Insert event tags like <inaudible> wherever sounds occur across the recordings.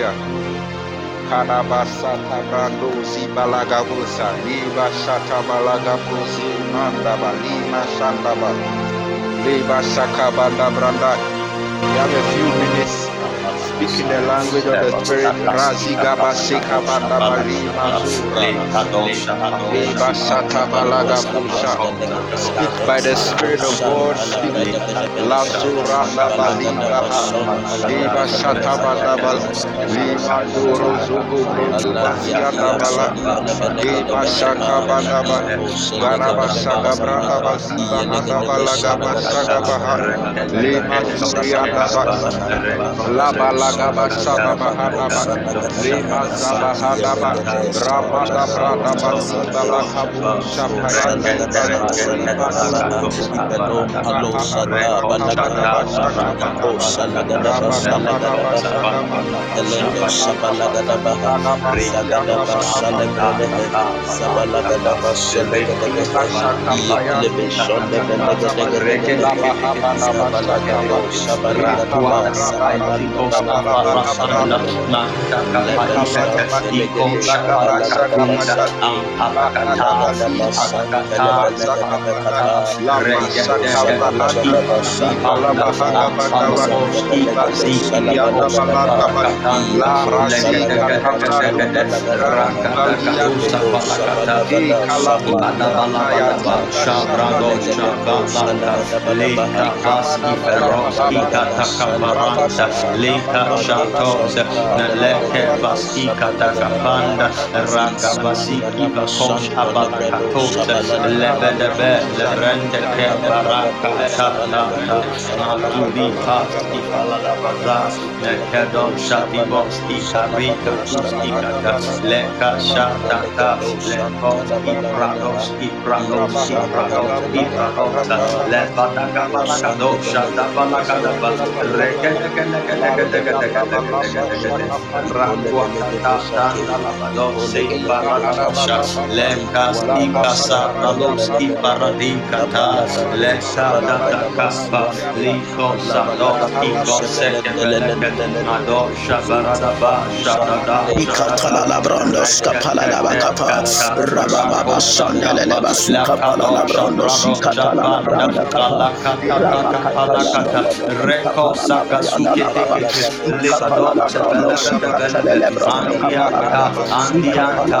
Hallelujah. Kanabasata brando si balagabusa. Liba shata balagabusi manda balima shanda ba. Liba shaka banda branda. We have a few minutes speaking the language of the spirit. Razi gaba shika banda balima sura. Liba shata balagabusha. Speak by the spirit of God. Speak. La sura la balima. Liba shata banda bala. Lima duro zugu brutu basianda bala. Liba shaka banda ba. Garaba shaka branda baziba handa bala gaba shaka baha. Lima surianda ba. La bala gaba shaka bahanda ba. Lima zaba handa ba. Sabalagaba, Leka shatos naleke basika takapanda raka basiki bakosh abakatos lebedebe lerende ke baraka tata natuli pasti falada bazas nekedo shati bosti karika ikata leka shatata lekos iprados iprados iprados iprados lebada kabashado shata balakada rekede palakata reko saka sukete lebado sebele andianta andianta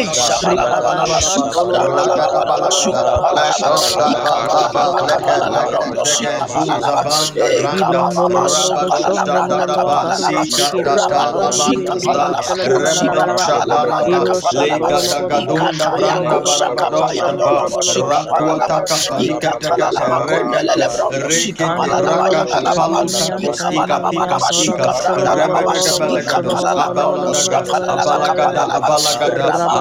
Abalaga, abalaga,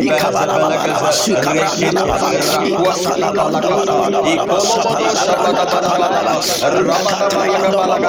Ikabala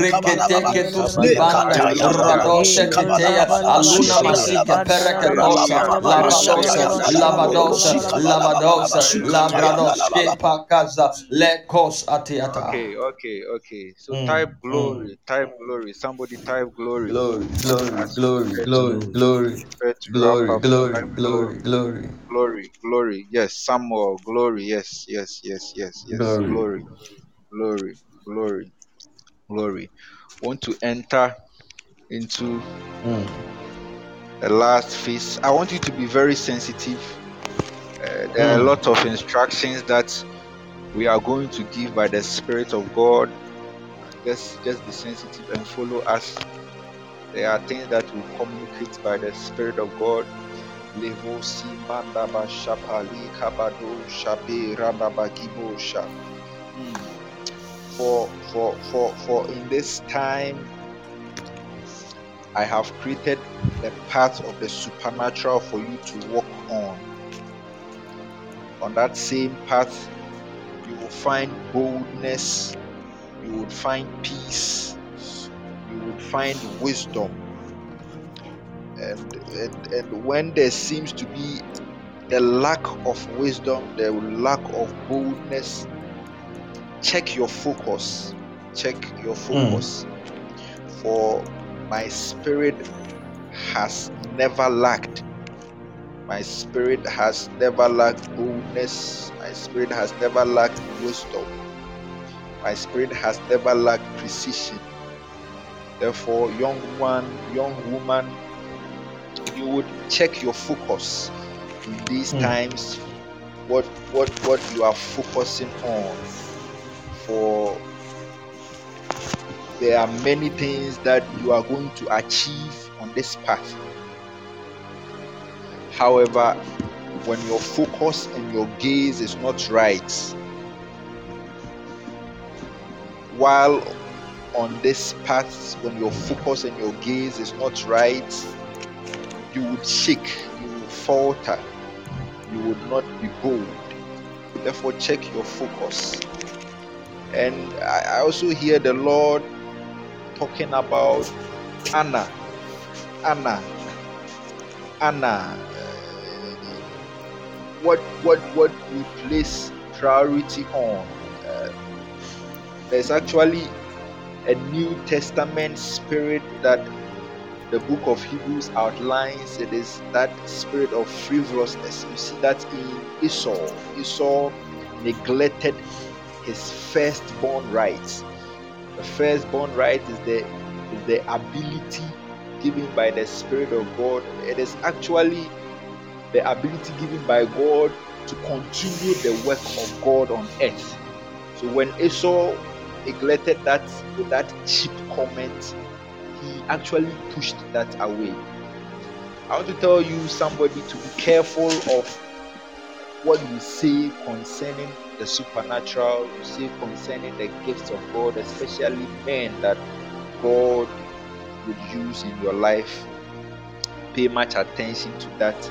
Rekete Aluna Masika Lekos Atiata. Okay, okay, okay. So Mm, type mm. glory, type glory. Somebody type glory. Glory, glory, glory, glory, glory, prepare to wrap glory, glory, glory, glory, glory, glory, glory. Yes, Samuel, glory. Yes, yes, yes, yes, yes. glory. Glory, glory, glory, glory. Want to enter into Mm, the last phase. I want you to be very sensitive. Uh, there are a mm, lot of instructions that we are going to give by the Spirit of God. Just, just be sensitive and follow us. There are things that we communicate by the Spirit of God. Levo simanda ba shapali kabado shabe radaba gibo. Mm. For, for, for, for in this time, I have created the path of the supernatural for you to walk on. On that same path, you will find boldness, you will find peace, you will find wisdom. And, and, and when there seems to be the lack of wisdom, the lack of boldness, check your focus. Check your mm, focus. For my spirit has never lacked. My spirit has never lacked boldness. My spirit has never lacked wisdom. My spirit has never lacked precision. Therefore, young one, young woman, you would check your focus in these mm, times. What what what you are focusing on. For there are many things that you are going to achieve on this path. However, when your focus and your gaze is not right, while on this path, when your focus and your gaze is not right, you would shake, you would falter, you would not be bold. Therefore, check your focus. And I also hear the Lord talking about Anna. Anna. Anna. What what what we place priority on. Uh, there's actually a New Testament spirit that the book of Hebrews outlines. It is that spirit of frivolousness. You see that in Esau. Esau neglected firstborn rights. The firstborn right is the is the ability given by the Spirit of God. It is actually the ability given by God to continue the work of God on earth. So when Esau neglected that with that cheap comment, he actually pushed that away. I want to tell you, somebody, to be careful of what you say concerning the supernatural, you say concerning the gifts of God, especially men that God would use in your life. Pay much attention to that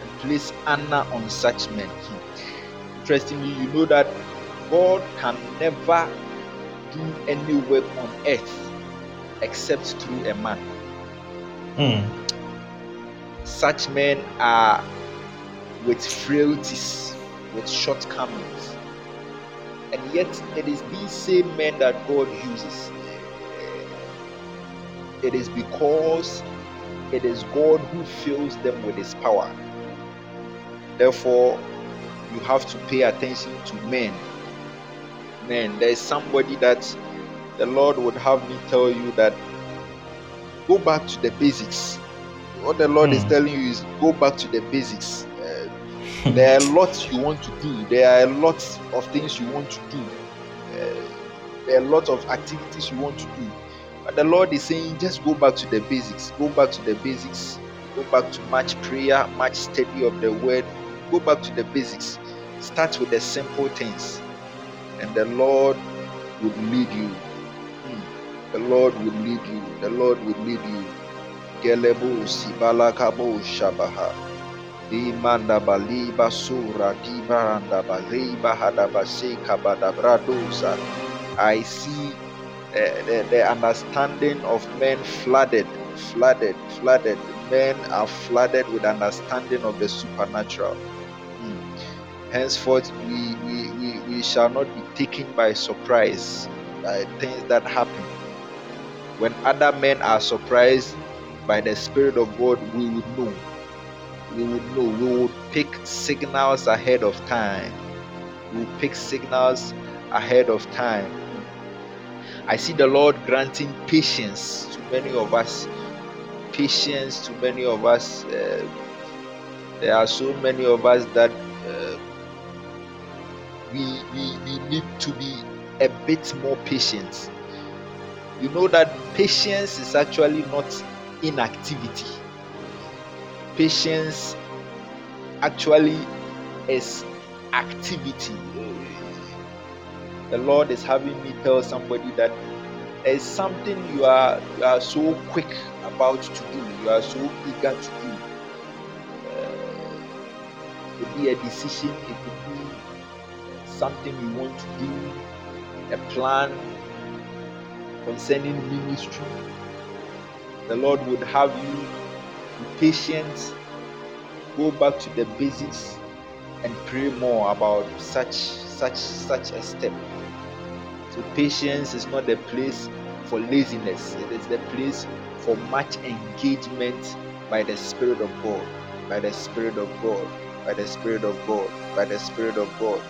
and place honor on such men. Interestingly, you know that God can never do any work on earth except through a man. mm, Such men are with frailties, with shortcomings, and yet it is these same men that God uses. It is because it is God who fills them with His power. Therefore, you have to pay attention to men. Men, there is somebody that the Lord would have me tell you that go back to the basics. What the Lord is mm, telling you is go back to the basics. There are lots you want to do. There are lots of things you want to do. Uh, there are lots of activities you want to do. But the Lord is saying, just go back to the basics. Go back to the basics. Go back to much prayer, much study of the word. Go back to the basics. Start with the simple things, and the Lord would lead you. Hmm. The Lord would lead you. The Lord would lead you. Gelebo sibalakabo shabaha. Imanda baliba sura dibaranda baliba hadabase kabadabradosa. I see uh, the, the understanding of men flooded, flooded, flooded. Men are flooded with understanding of the supernatural. Mm. Henceforth, we, we, we, we shall not be taken by surprise by things that happen. When other men are surprised by the Spirit of God, we would know. We would know. We would pick signals ahead of time. We would pick signals ahead of time I see the Lord granting patience to many of us. Patience to many of us. Uh, there are so many of us that uh, we, we, we need to be a bit more patient. You know that patience is actually not inactivity. Patience actually is activity the Lord is having me tell somebody that there is something you are you are so quick about to do, you are so eager to do. Uh, it could be a decision, it could be something you want to do, a plan concerning ministry. The Lord would have you be patient, go back to the basics, and pray more about such such such a step. So patience is not the place for laziness. It is the place for much engagement by the Spirit of God. By the Spirit of God. By the Spirit of God. By the Spirit of God.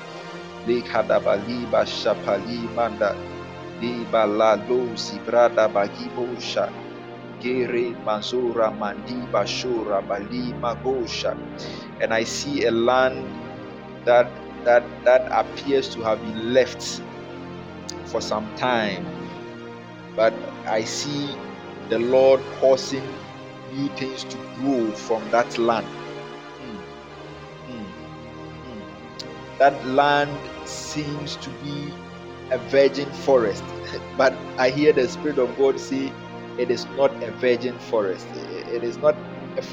Shapali manda. Liba la losi brada bagibosha. Gere mazura mandiba shora balima gosha. And I see a land that that that appears to have been left for some time, but I see the Lord causing new things to grow from that land. Mm, mm, mm. That land seems to be a virgin forest, <laughs> but I hear the Spirit of God say it is not a virgin forest. It is not a,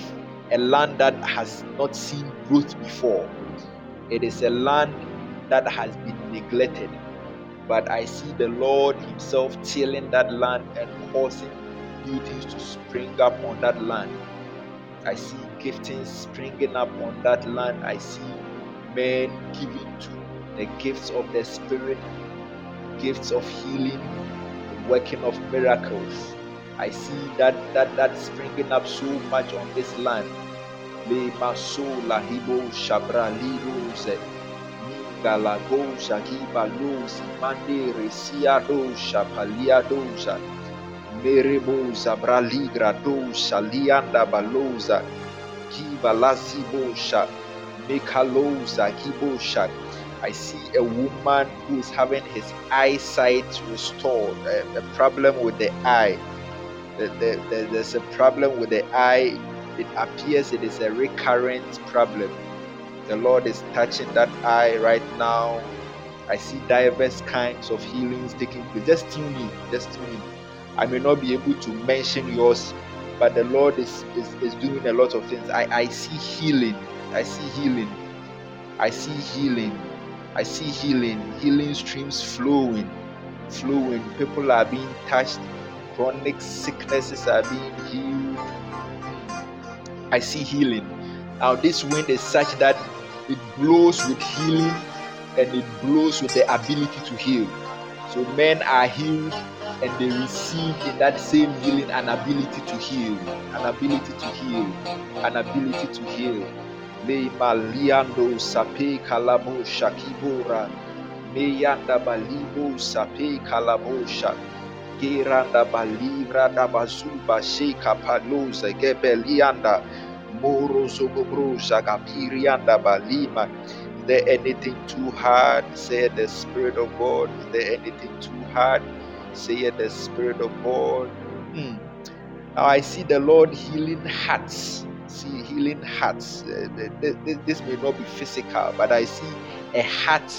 a land that has not seen growth before. It is a land that has been neglected but I see the Lord Himself tilling that land and causing new things to spring up on that land. I see giftings springing up on that land. I see men giving to the gifts of the Spirit, gifts of healing, the working of miracles. I see that that that springing up so much on this land. Le maso lahibo shabra libo Galagosha Gibalusi Mande Resia Dosha Palia Dosha. Merebosa Braligra Dosha Lianda Balosa Giba Lazibosha Mekalosa Gibosha I see a woman who is having his eyesight restored, eh, a, a problem with the eye. The, the, the, there's a problem with the eye. It appears it is a recurrent problem the Lord is touching that eye right now. I see diverse kinds of healings taking place. Just tune in, just tune in. I may not be able to mention yours, but the Lord is, is, is doing a lot of things. I, I see healing. I see healing. I see healing. I see healing. Healing streams flowing. Flowing. People are being touched. Chronic sicknesses are being healed. I see healing. Now, this wind is such that it blows with healing and it blows with the ability to heal. So men are healed and they receive in that same healing an ability to heal, an ability to heal, an ability to heal. Le maliando sape kalamo shakibora, meyanda balibo sape kalamosha, geranda balivra da bazuba sheka paloza gebelianda. Moro Zogobro Shagapirianda Balima. Is there anything too hard? Say the Spirit of God. Is there anything too hard? Say the Spirit of God. Hmm. Now I see the Lord healing hearts. See healing hearts. Uh, this may not be physical, but I see a heart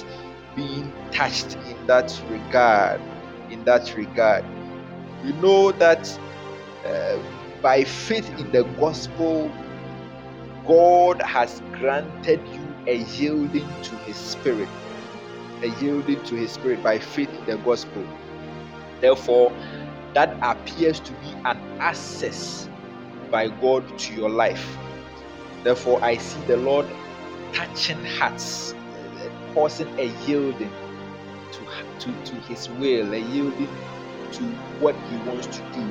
being touched in that regard. In that regard, you know that uh, by faith in the gospel, God has granted you a yielding to His Spirit, a yielding to His Spirit by faith in the gospel. Therefore, that appears to be an access by God to your life. Therefore, I see the Lord touching hearts, causing a yielding to, to, to His will, a yielding to what He wants to do.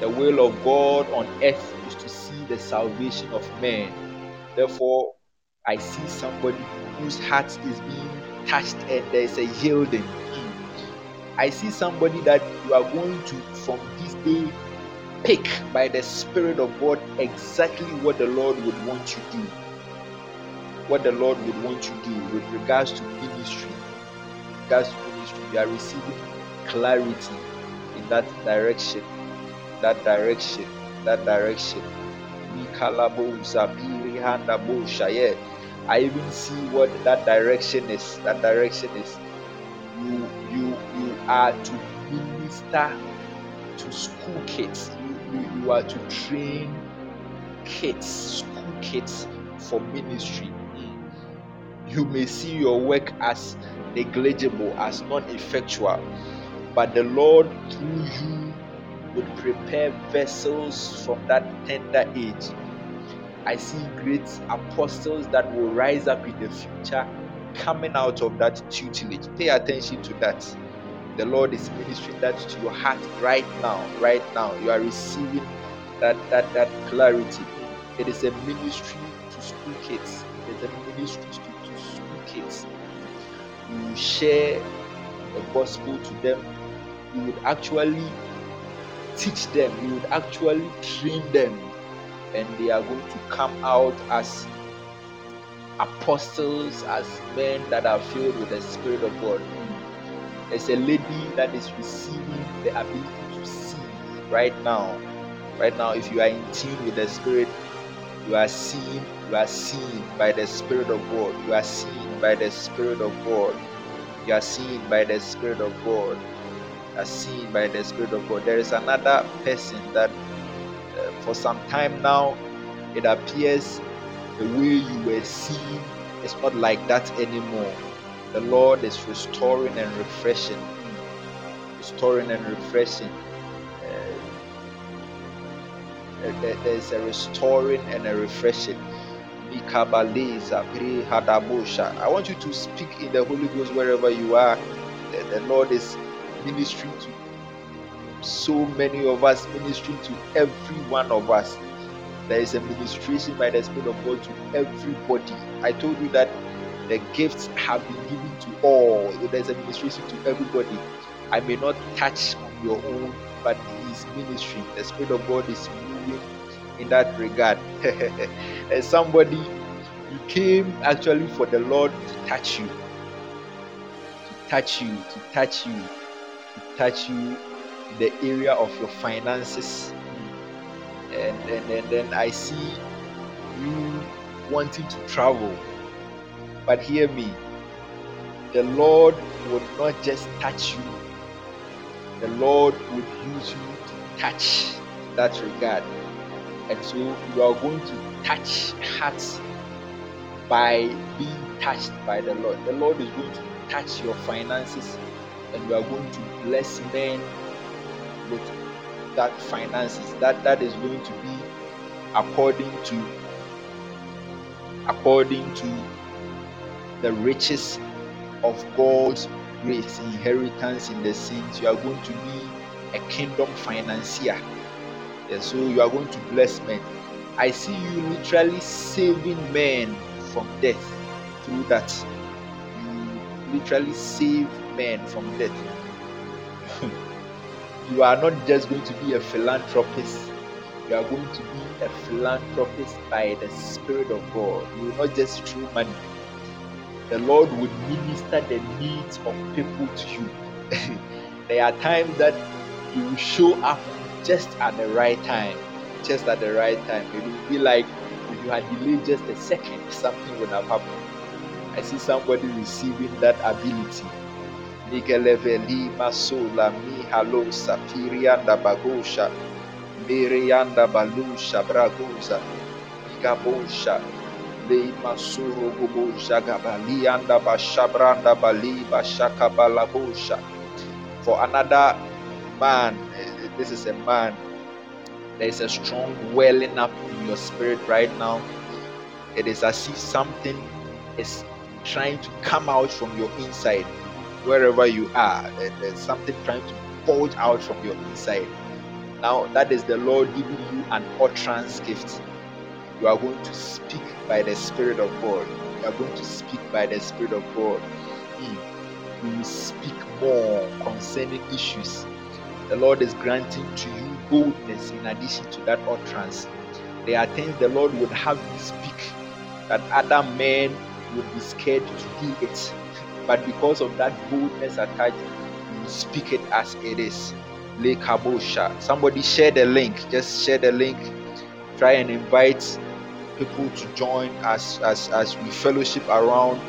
The will of God on earth is to see the salvation of man. Therefore, I see somebody whose heart is being touched and there is a yielding. I see somebody that you are going to, from this day, pick by the Spirit of God exactly what the Lord would want you to do. What the Lord would want you to do with regards to ministry. To ministry, you are receiving clarity in that direction. That direction. That direction. I even see what that direction is. That direction is you you you are to minister to school kids. You, you, you are to train kids, school kids for ministry. You may see your work as negligible, as non effectual, but the Lord through you would prepare vessels from that tender age I see great apostles that will rise up in the future coming out of that tutelage. Pay attention to that. The Lord is ministering that to your heart right now. Right now, you are receiving that that that clarity. It is a ministry to school kids. It is a ministry to. You share the gospel to them. You would actually teach them. You would actually train them and they are going to come out as apostles, as men that are filled with the Spirit of God. There's a lady that is receiving the ability to see right now. Right now, if you are in tune with the Spirit, you are seen, you are seen by the Spirit of God. You are seen by the Spirit of God. You are seen by the Spirit of God. You are seen by the Spirit of God. There is another person that for some time now, it appears the way you were seen is not like that anymore. The Lord is restoring and refreshing, restoring and refreshing. Uh, there's a restoring and a refreshing. I want you to speak in the Holy Ghost wherever you are. The Lord is ministering to so many of us ministering to every one of us. There is a ministration by the Spirit of God to everybody. I told you that the gifts have been given to all. There's a ministration to everybody. I may not touch on your own, but His ministry, the Spirit of God is moving in that regard. <laughs> As somebody, you came actually for the Lord to touch you, to touch you, to touch you, to touch you the area of your finances. And, and, and then i see you wanting to travel. But hear me the lord would not just touch you. The lord would use you to touch that regard and so you are going to touch hearts by being touched by the lord. The lord is going to touch your finances and you are going to bless men with that finances. That that is going to be according to according to the riches of God's grace inheritance in the saints. You are going to be a kingdom financier and so you are going to bless men I see you literally saving men from death through that you literally save men from death <laughs> you are not just going to be a philanthropist, you are going to be a philanthropist by the Spirit of God. You will not just throw money. The Lord will minister the needs of people to you. <laughs> there are times that you will show up just at the right time. Just at the right time. It would be like if you had delayed just a second, something would have happened. I see somebody receiving that ability Nigeleveli Masula Mihalo Sapirianda Bagosha Mirianda Balusha Bragosa Igabosha Le Masuro Gobosha Gabalianda Bashabranda Bali Bashaka Balabosha for another man. This is a man. There is a strong welling up in your spirit right now. It is as if something is trying to come out from your inside, wherever you are. There's something trying to bulge out from your inside. Now, that is the Lord giving you an utterance gift. You are going to speak by the Spirit of God. You are going to speak by the Spirit of God. Hmm. You will speak more concerning issues. The Lord is granting to you boldness in addition to that utterance. There are things the Lord would have you speak that other men would be scared to do it. But because of that boldness attached, you speak it as it is. Lekabosha. Somebody share the link. Just share the link. Try and invite people to join as as as we fellowship around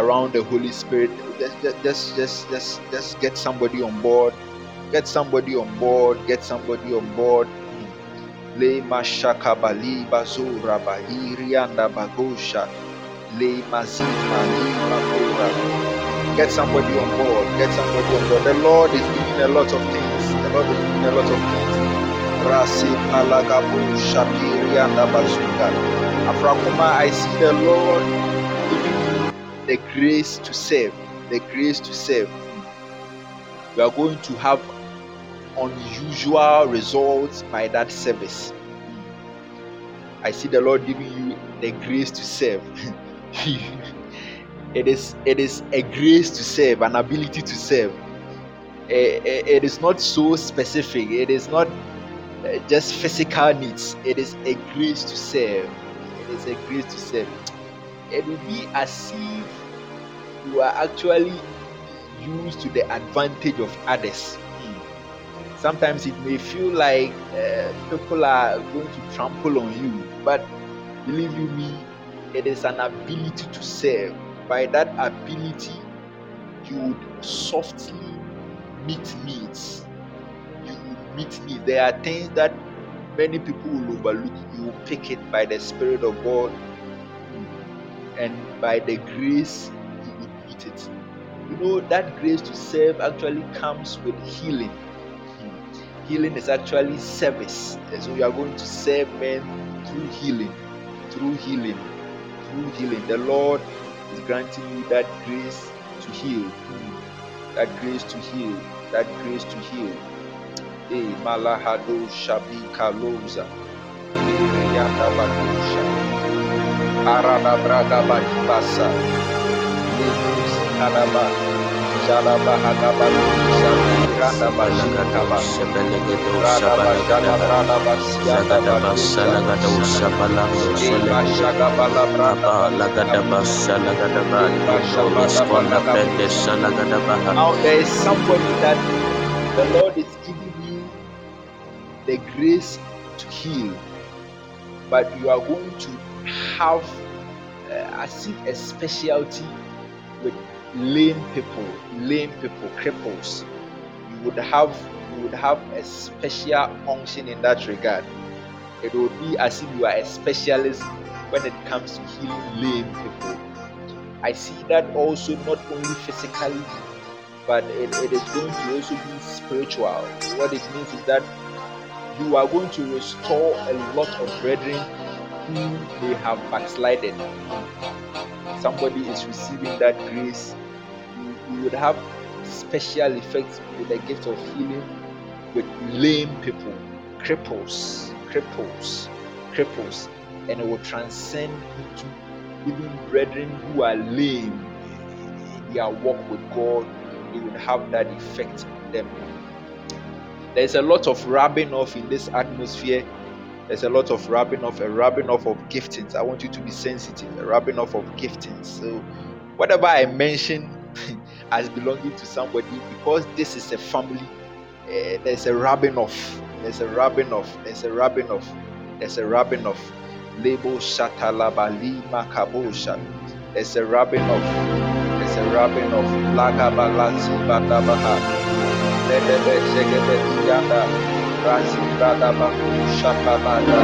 around the Holy Spirit. Just just just just just get somebody on board. Get somebody on board. Get somebody on board. Hmm. Le mashaka bali bazura bahiri anda bagosha. Le mazima li. Get somebody on board. Get somebody on board. The Lord is doing a lot of things. The Lord is doing a lot of things. Rasi palagabu shapiri anda bazuka. Afrakuma, I see the Lord the grace to serve. The grace to serve. You are going to have unusual results by that service. I see the Lord giving you the grace to serve. <laughs> it is it is a grace to serve, an ability to serve. Eh, eh, it is not so specific. It is not eh, just physical needs. It is a grace to serve. It is a grace to serve. It will be as if you are actually used to the advantage of others. Sometimes it may feel like uh, people are going to trample on you but believe you me it is an ability to serve. By that ability you would softly meet needs. You would meet needs. There are things that many people will overlook. You will pick it by the spirit of god and by the grace you would meet it you know that grace to serve actually comes with healing hmm. healing is actually service. So you are going to serve men through healing, through healing, through healing. The Lord is granting you that grace to heal, hmm. that grace to heal, that grace to heal. Hey, Malahado Shabi Kaloza. Arada Braga Bakibasa. Kalaba. Jala Bahada Balu Randa Bashikaba Rada Bajada Brada Basiada Zagadaba Salagado Shabalando Bashagabala Brada Lagadaba Salagadaba Iskonda Pende Salagadaba Now there is somebody that the Lord is giving you the grace to heal, but you are going to have uh, as a specialty with lame people, lame people, cripples. You would have you would have a special function in that regard. It would be as if you are a specialist when it comes to healing lame people. I see that also not only physically, but it, it is going to also be spiritual. What it means is that you are going to restore a lot of brethren may have backslided. Somebody is receiving that grace you would have special effects with the gift of healing with lame people, cripples, cripples, cripples, and it will transcend into even brethren who are lame in their walk with God. It would have that effect on them. There's a lot of rubbing off in this atmosphere. There's a lot of rubbing off, a rubbing off of giftings. I want you to be sensitive, a rubbing off of giftings. So, whatever I mention <laughs> as belonging to somebody because this is a family. Uh, there's a rubbing off. There's a rubbing off. There's a rubbing off. There's a rubbing off. Lebo shatalabali makabosha. There's a rubbing off. There's a rubbing off. Lagabalasi badabaha. Lelebe shegebe yanda. Razi badabahu shatalada.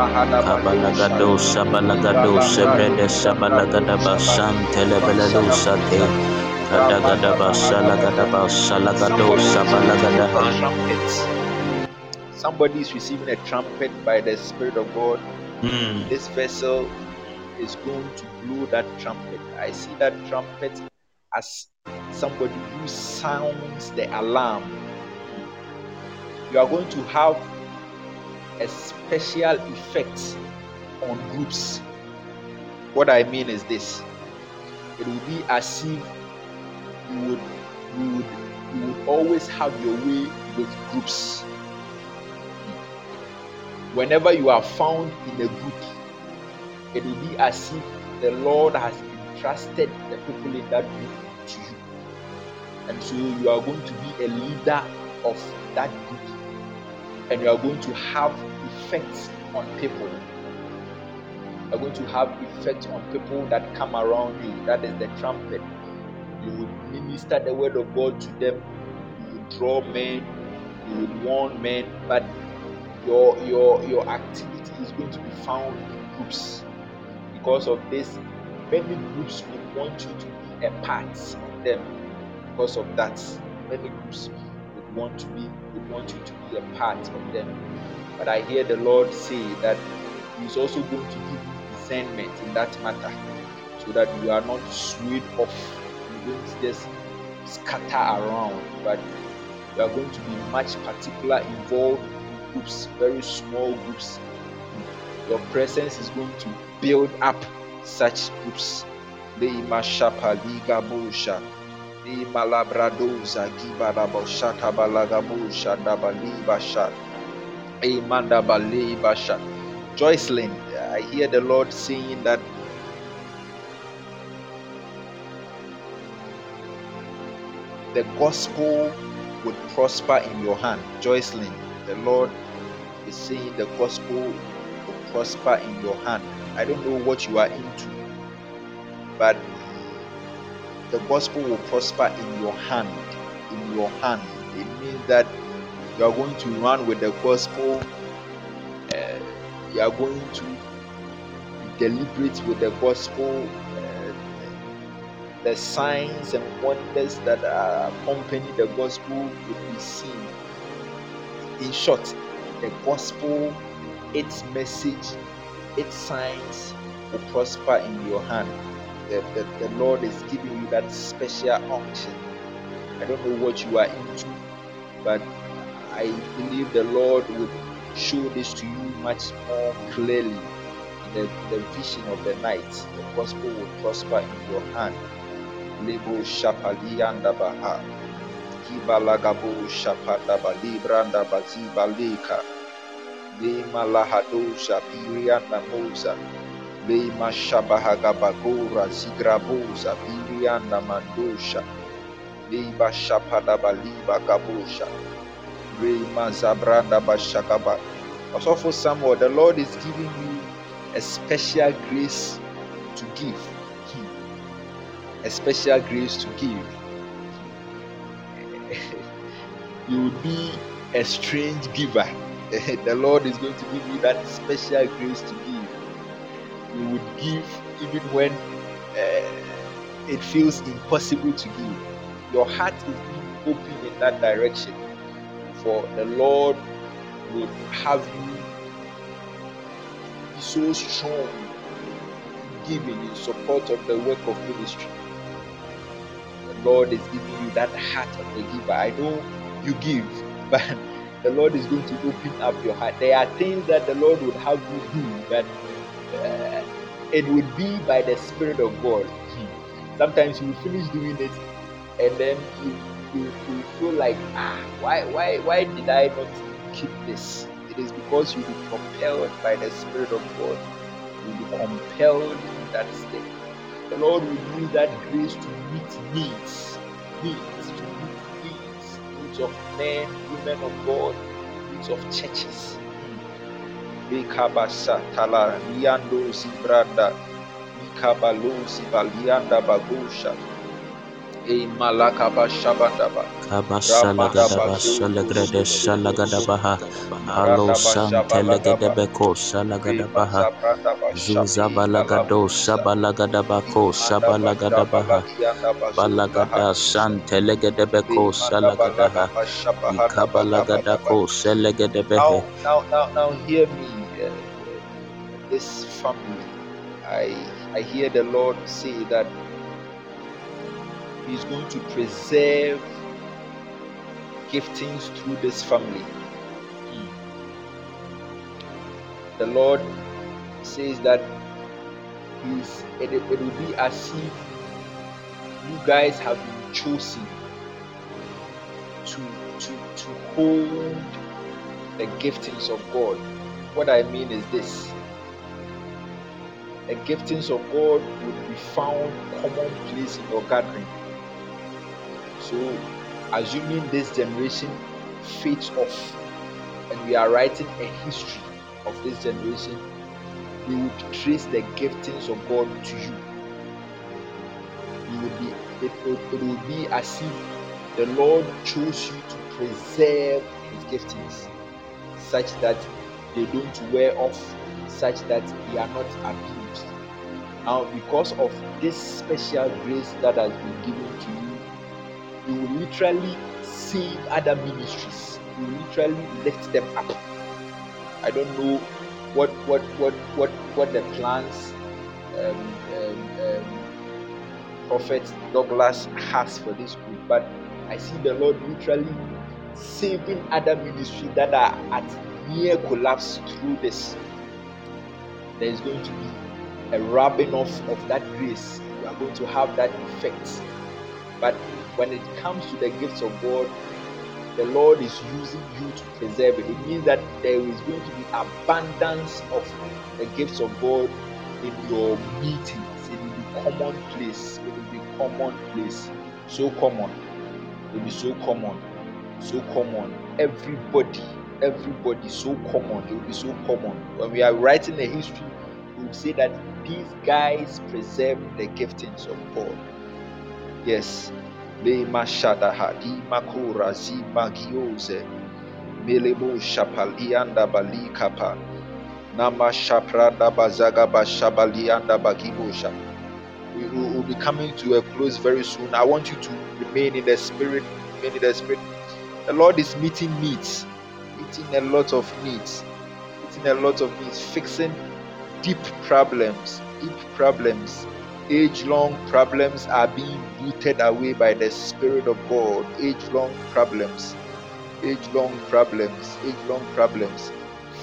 Kabalagado Sabalagado Sebrede Sabalagadaba Santelebeledo Sate Kadagadaba Salagadaba Salagado Sabalagada. Somebody is receiving a trumpet by the Spirit of God. Mm. This vessel is going to blow that trumpet. I see that trumpet as somebody who sounds the alarm. You are going to have a special effect on groups. What I mean is this it will be as if you would you would you would always have your way with groups. Whenever you are found in a group, it will be as if the Lord has entrusted the people in that group to you. And so you are going to be a leader of that group. And you are going to have effects on people. You are going to have effect on people that come around you. That is the trumpet. You will minister the word of God to them. You will draw men. You will warn men. But your your your activity is going to be found in groups. Because of this, many groups would want you to be a part of them. Because of that, many groups would want to be would want you to be a part of them. But I hear the Lord say that He is also going to give you discernment in that matter, so that you are not swayed off. You don't just scatter around, but you are going to be much particular involved in groups, very small groups. Your presence is going to build up such groups. Leima shapa liga. Leima labradoza gibara boshata balaga bosha dabali basha. Emanda bali basha. Joycelyn, I hear the Lord saying that the gospel would prosper in your hand. Joycelyn, the Lord is saying the gospel will prosper in your hand. I don't know what you are into, but the gospel will prosper in your hand. In your hand. It means that you are going to run with the gospel. Uh, you are going to be deliberate with the gospel. Uh, the signs and wonders that accompany the gospel will be seen. In short, the gospel, its message, its signs will prosper in your hand. The, the, the Lord is giving you that special unction. I don't know what you are into, but I believe the Lord will show this to you much more clearly the, the vision of the night. The gospel will prosper in your hand. Lebo shapalianda baha. Shapada balibranda baziba leka. Lema lahado shapirianda moza. Lema shabahagabagora zigraboza birianda mandosha. Leba shapada baliba gabosha. Lema zabranda bashakaba. Also for Samuel, the Lord is giving you a special grace to give. A special grace to give. <laughs> you will be a strange giver. <laughs> the Lord is going to give you that special grace to give. You would give even when uh, it feels impossible to give. Your heart is being open in that direction. For the Lord would have you be so strong in giving in support of the work of ministry. The Lord is giving you that heart of the giver. I know you give, <laughs> but the Lord is going to open up your heart. There are things that the Lord would have you do that uh, it would be by the Spirit of God. Sometimes you will finish doing it, and then you, you, you feel like, ah, why, why, why did I not keep this? It is because you will be compelled by the Spirit of God. You will be compelled in that state. The Lord will use that grace to meet needs, needs, to meet needs, needs of men, women of God, needs of churches. Bekabasa tala riando zibranda mikabalo zibalianda bagosha E malakaba shabandaba. Kabashalagadaba Shalagrade Shalagadabaha Halo Shantelegedebeko Shalagadabaha Zuzabalagado Shabalagadabako Shabalagadabaha Balagada Shantelegedebeko Shalagadaha Ikabalagadako Shelegedebehe Now, now, now, now, hear me. Uh, this family, I, I hear the Lord say that He's going to preserve giftings through this family. The Lord says that He's, it, it will be as if you guys have been chosen to to to hold the giftings of God. What I mean is this the giftings of God will be found commonplace in your gathering. So, assuming this generation fades off and we are writing a history of this generation, we would trace the giftings of God to you. Would be it, it, it would be as if the Lord chose you to preserve his giftings such that they don't wear off, such that they are not abused. Now, because of this special grace that has been given to you, you will literally save other ministries. You will literally lift them up. I don't know what what what what what the plans um, um, um, Prophet Douglas has for this group, but I see the Lord literally saving other ministries that are at near collapse through this. There is going to be a rubbing off of that grace. You are going to have that effect. But when it comes to the gifts of God, the Lord is using you to preserve it. It means that there is going to be abundance of the gifts of God in your meetings. It will be commonplace. It will be commonplace. So common. It will be so common. So common. Everybody, everybody, so common. It will be so common. When we are writing a history, we will say that these guys preserve the giftings of God. Yes. Le mashada hadi makura zi magioze. Melebo shapalianda bali kapa. Nama shapranda bazaga bashabalianda bagibosha. We will will be coming to a close very soon. I want you to remain in the spirit. Remain in the spirit. The Lord is meeting needs, meeting a lot of needs, meeting a lot of needs, fixing deep problems, deep problems, age long problems are being rooted away by the Spirit of God. Age long problems, age long problems, age long problems.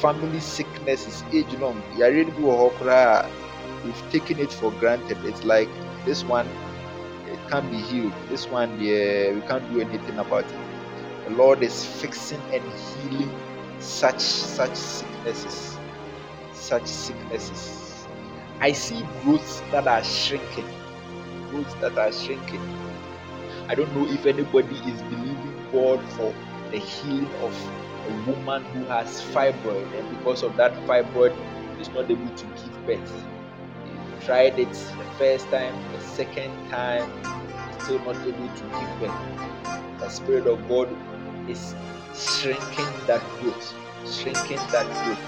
Family sickness is age long. We've taken it for granted. It's like this one, it can't be healed. This one, yeah, we can't do anything about it. The Lord is fixing and healing such such sicknesses, such sicknesses. I see growths that are shrinking, growths that are shrinking. I don't know if anybody is believing God for the healing of a woman who has fibroid, and because of that fibroid, is not able to give birth. Tried it the first time, the second time, still not able to give birth. The Spirit of God is shrinking that growth, shrinking that growth.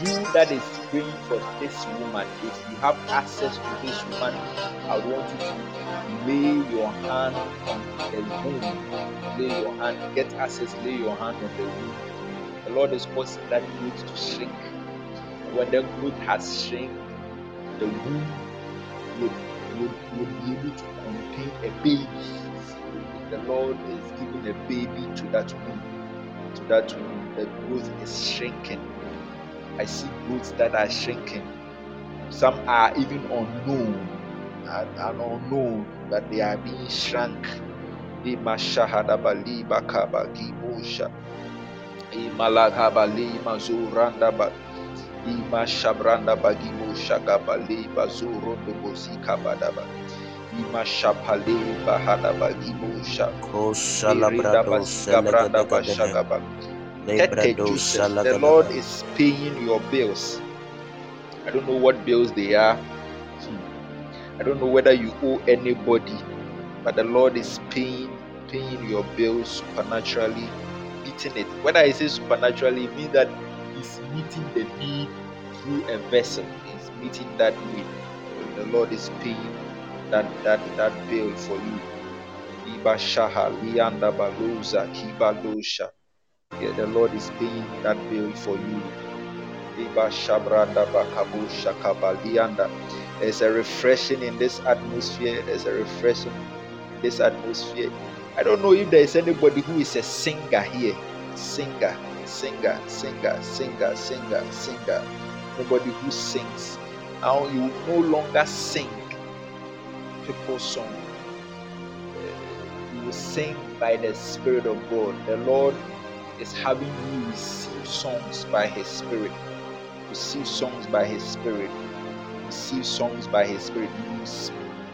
You that is praying for this woman, if you have access to this woman, I want you to lay your hand on the womb. Lay your hand, get access, lay your hand on the womb. The Lord is causing that growth to shrink. When the growth has shrink, the womb would, would, would be able to contain a baby. The Lord is giving a baby to that womb. To that womb, the growth is shrinking. I see growths that are shrinking. Some are even unknown, and, and unknown, but they are being shrunk. Ima shabranda badaba. Ima shapali bahada bagibo sha. Irida Koshalabrado basiga branda Shalagadagadehe bashagaba. Tete Lebrado the Lord is paying your bills. I don't know what bills they are. I don't know whether you owe anybody, but the Lord is paying paying your bills supernaturally, meeting it. When I say supernaturally, it means that He's meeting the need through a vessel. He's meeting that need. The Lord is paying that that that bill for you. Ibashaha lianda baluza kibadosha. Yeah, the Lord is paying that bill for you. Ibashabranda bakabusha kabalianda. There's a refreshing in this atmosphere. There's a refreshing in this atmosphere. I don't know if there is anybody who is a singer here. Singer, singer, singer, singer, singer, singer. Nobody who sings. Now you no longer sing song. You will sing by the Spirit of God. The Lord is having you receive songs by His Spirit. Receive songs by His Spirit receive songs by His Spirit.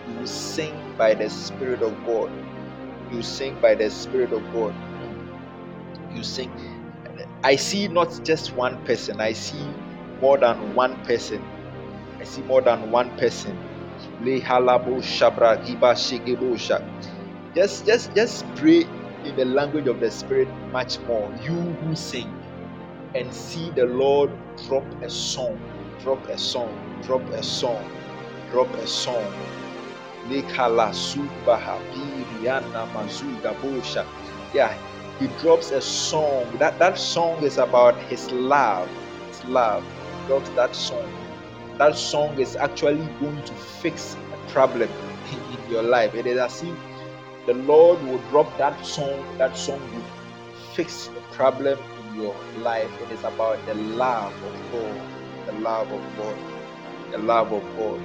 You will sing by the Spirit of God. You sing by the Spirit of God. You sing. I see not just one person. I see more than one person. I see more than one person. Just, just, just pray in the language of the Spirit much more. You who sing and see the Lord drop a song, drop a song drop a song. Drop a song. Yeah, he drops a song. That that song is about his love. His love. He drops that song. That song is actually going to fix a problem in, your life. It is as if the Lord will drop that song. That song will fix the problem in your life. It is about the love of God. The love of God the love of God.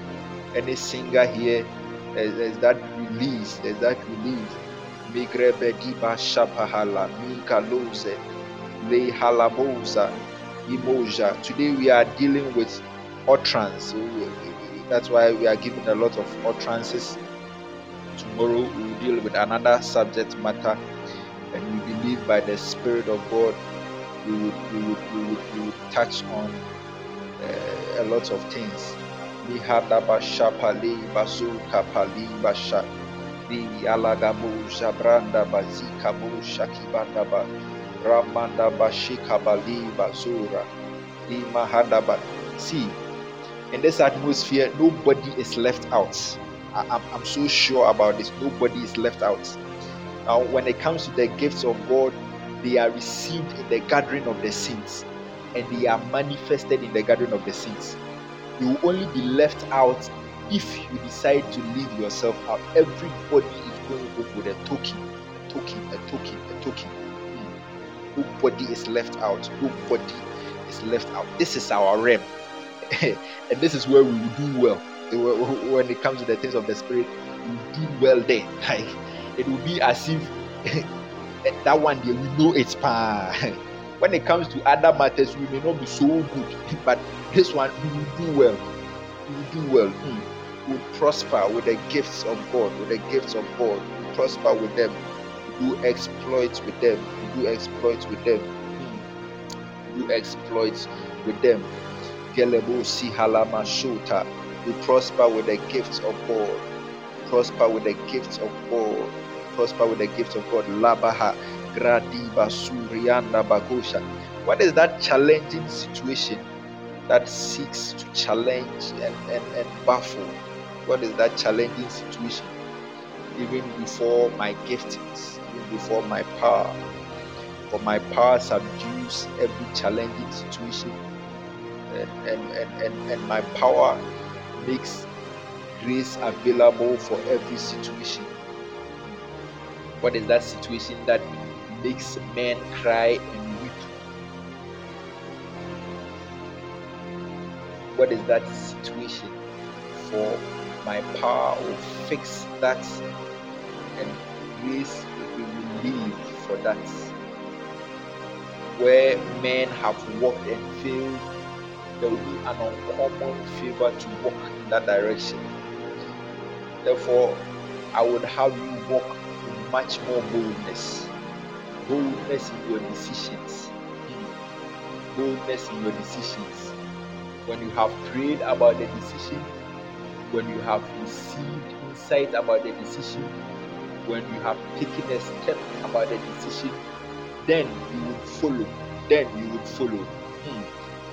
Any singer here, there's, there's that release, there's that release. Migrebe giba shapahala, mika lose, le halabosa, emoja. Today we are dealing with utterance. That's why we are giving a lot of utterances. Tomorrow we will deal with another subject matter, and we believe by the Spirit of God we would, we would, we would, we would touch on uh, a lot of things. Mihadabasha pali bazuka pali basha. Ni alagabu jabranda bazika bu shakibanda ba. Ramanda bashika bali bazura. Ni mahadaba. See, in this atmosphere, nobody is left out. I, am I'm so sure about this. Nobody is left out. Now, when it comes to the gifts of God, they are received in the gathering of the saints and they are manifested in the gathering of the saints. You will only be left out if you decide to leave yourself out. Everybody is going home with a token, a token, a token, a token. Hmm. Nobody is left out. Nobody is left out. This is our realm, <laughs> and this is where we will do well. When it comes to the things of the spirit, we will do well there. <laughs> Like it will be as if <laughs> that one day we know it's pa. when it comes to other matters, we may not be so good, but this one we will do well. We will do well. Mm. We will prosper with the gifts of God, with the gifts of God. We will prosper with them. We do exploits with them. We do exploits with them. Mm. We do exploits with them. Gelebo halama shota. We prosper with the gifts of God. Prosper with the gifts of God. Prosper with the gifts of God. Labaha. Gradiba Surianda Bagosha. What is that challenging situation that seeks to challenge and, and, and baffle? What is that challenging situation? Even before my giftings, even before my power. For my power subdues every challenging situation. And, and, and, and, and my power makes grace available for every situation. What is that situation that makes men cry and weep. What is that situation? For my power will fix that and grace will be relieved for that. Where men have walked and failed, there will be an uncommon favor to walk in that direction. Therefore, I would have you walk with much more boldness boldness in your decisions. Boldness in your decisions. When you have prayed about the decision, when you have received insight about the decision, when you have taken a step about the decision, then you would follow. Then you would follow.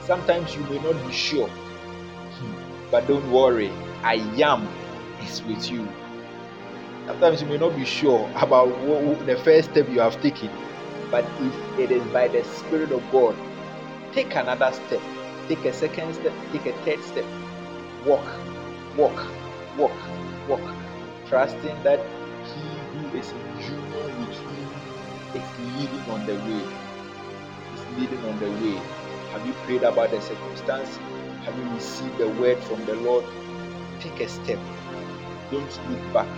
Sometimes you may not be sure, hmm. but don't worry. I am is with you. Sometimes you may not be sure about the first step you have taken, but if it is by the Spirit of God, take another step, take a second step, take a third step, walk, walk, walk, walk, trusting that He who is in union with you is leading on the way. Is leading on the way. Have you prayed about the circumstance? Have you received the word from the Lord? Take a step. Don't look back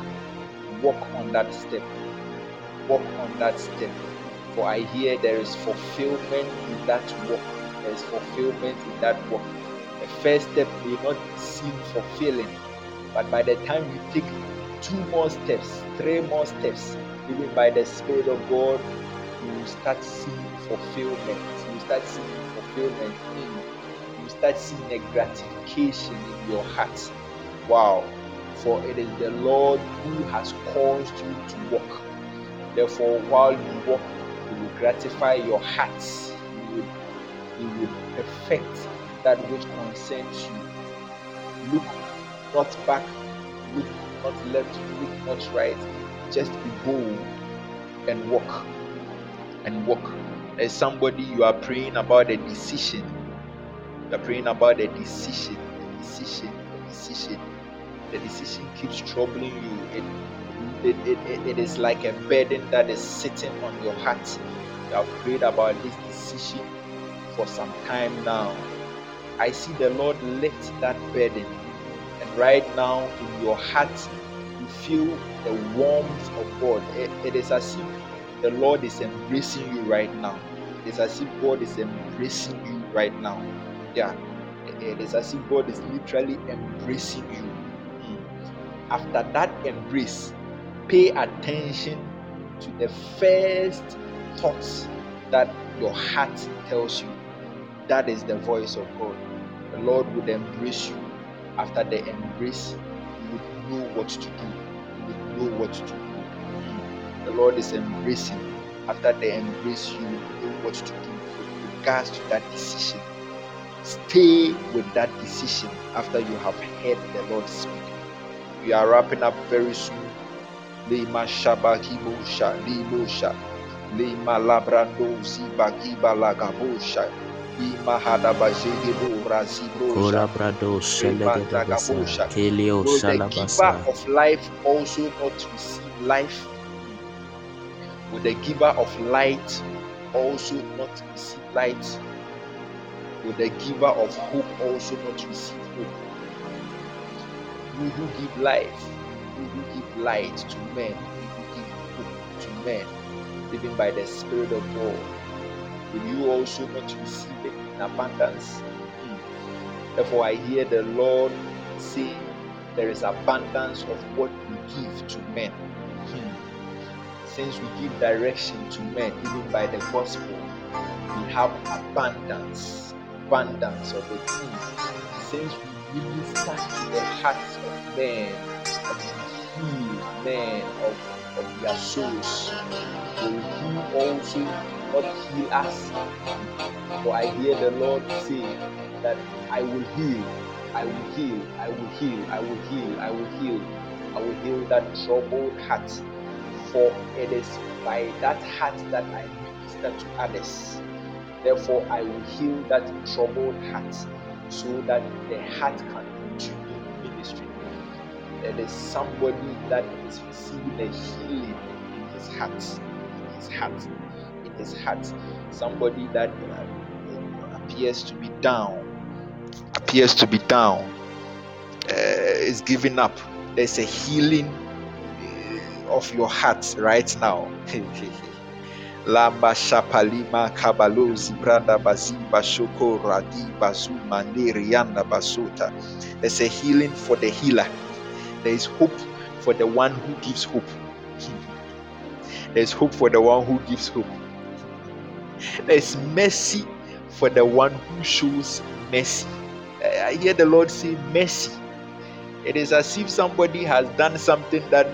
walk on that step. Walk on that step. For I hear there is fulfillment in that walk. There is fulfillment in that walk. The first step may not seem fulfilling, but by the time you take two more steps, three more steps, even by the Spirit of God, you will start seeing fulfillment. You will start seeing in. You start seeing a gratification in your heart. Wow for it is the Lord who has caused you to walk. Therefore, while you walk, He will gratify your heart. He will, he will perfect that which concerns you. Look not back, look not left, look not right. Just be bold and walk. And walk. There's somebody you are praying about a decision. You are praying about a decision, a decision, a decision the decision keeps troubling you. It, it, it, it, is like a burden that is sitting on your heart. You have prayed about this decision for some time now. I see the Lord lift that burden. And right now, in your heart, you feel the warmth of God. it is as if the Lord is embracing you right now. It is as if God is embracing you right now. Yeah. Eh, eh, it is as if God is literally embracing you hmm. after that embrace, pay attention to the first thoughts that your heart tells you. That is the voice of God. The Lord would embrace you. After the embrace, you would know what to do. You would know what to do. Hmm. The Lord is embracing. After the embrace, you would what to do with regards to that decision. Stay with that decision after you have heard the Lord speak. We are wrapping up very soon. Lima Shabakibosha, Limosha, Lima Labrando Zibagiba Lagabosha, Lima Hadabajegebo Razibrosa, Brado Kelio Shalabasa. The giver of life also not receive life. Will the giver of light also not receive light? Will the giver of hope also not receive hope? you who give life, you who give light to men, you who give hope to men, living by the Spirit of God, will you also not receive it in abundance? Therefore, I hear the Lord say, There is abundance of what we give to men. Since we give direction to men, even by the gospel, we have abundance, abundance of the Hmm. Since we minister to the hearts of men and heal men of, of their souls. Will you also not heal us? For I hear the Lord say that I will heal, I will heal, I will heal, I will heal, I will heal, I will heal that troubled heart. For it is by that heart that I minister to others. Therefore, I will heal that troubled heart so that the heart can continue in ministry. There is somebody that is receiving a healing in his heart, in his heart, in his heart. Somebody that uh, appears to be down, appears to be down, uh, is giving up. There's a healing of your heart right now. <laughs> Lamba Shapalima Kabalozi Branda Bazimba Shoko Radi Bazu Mandiri Yanda Basuta. There's a healing for the healer. There is hope for the one who gives hope. There's hope for the one who gives hope. There's mercy for the one who shows mercy. I hear the Lord say mercy. It is as if somebody has done something that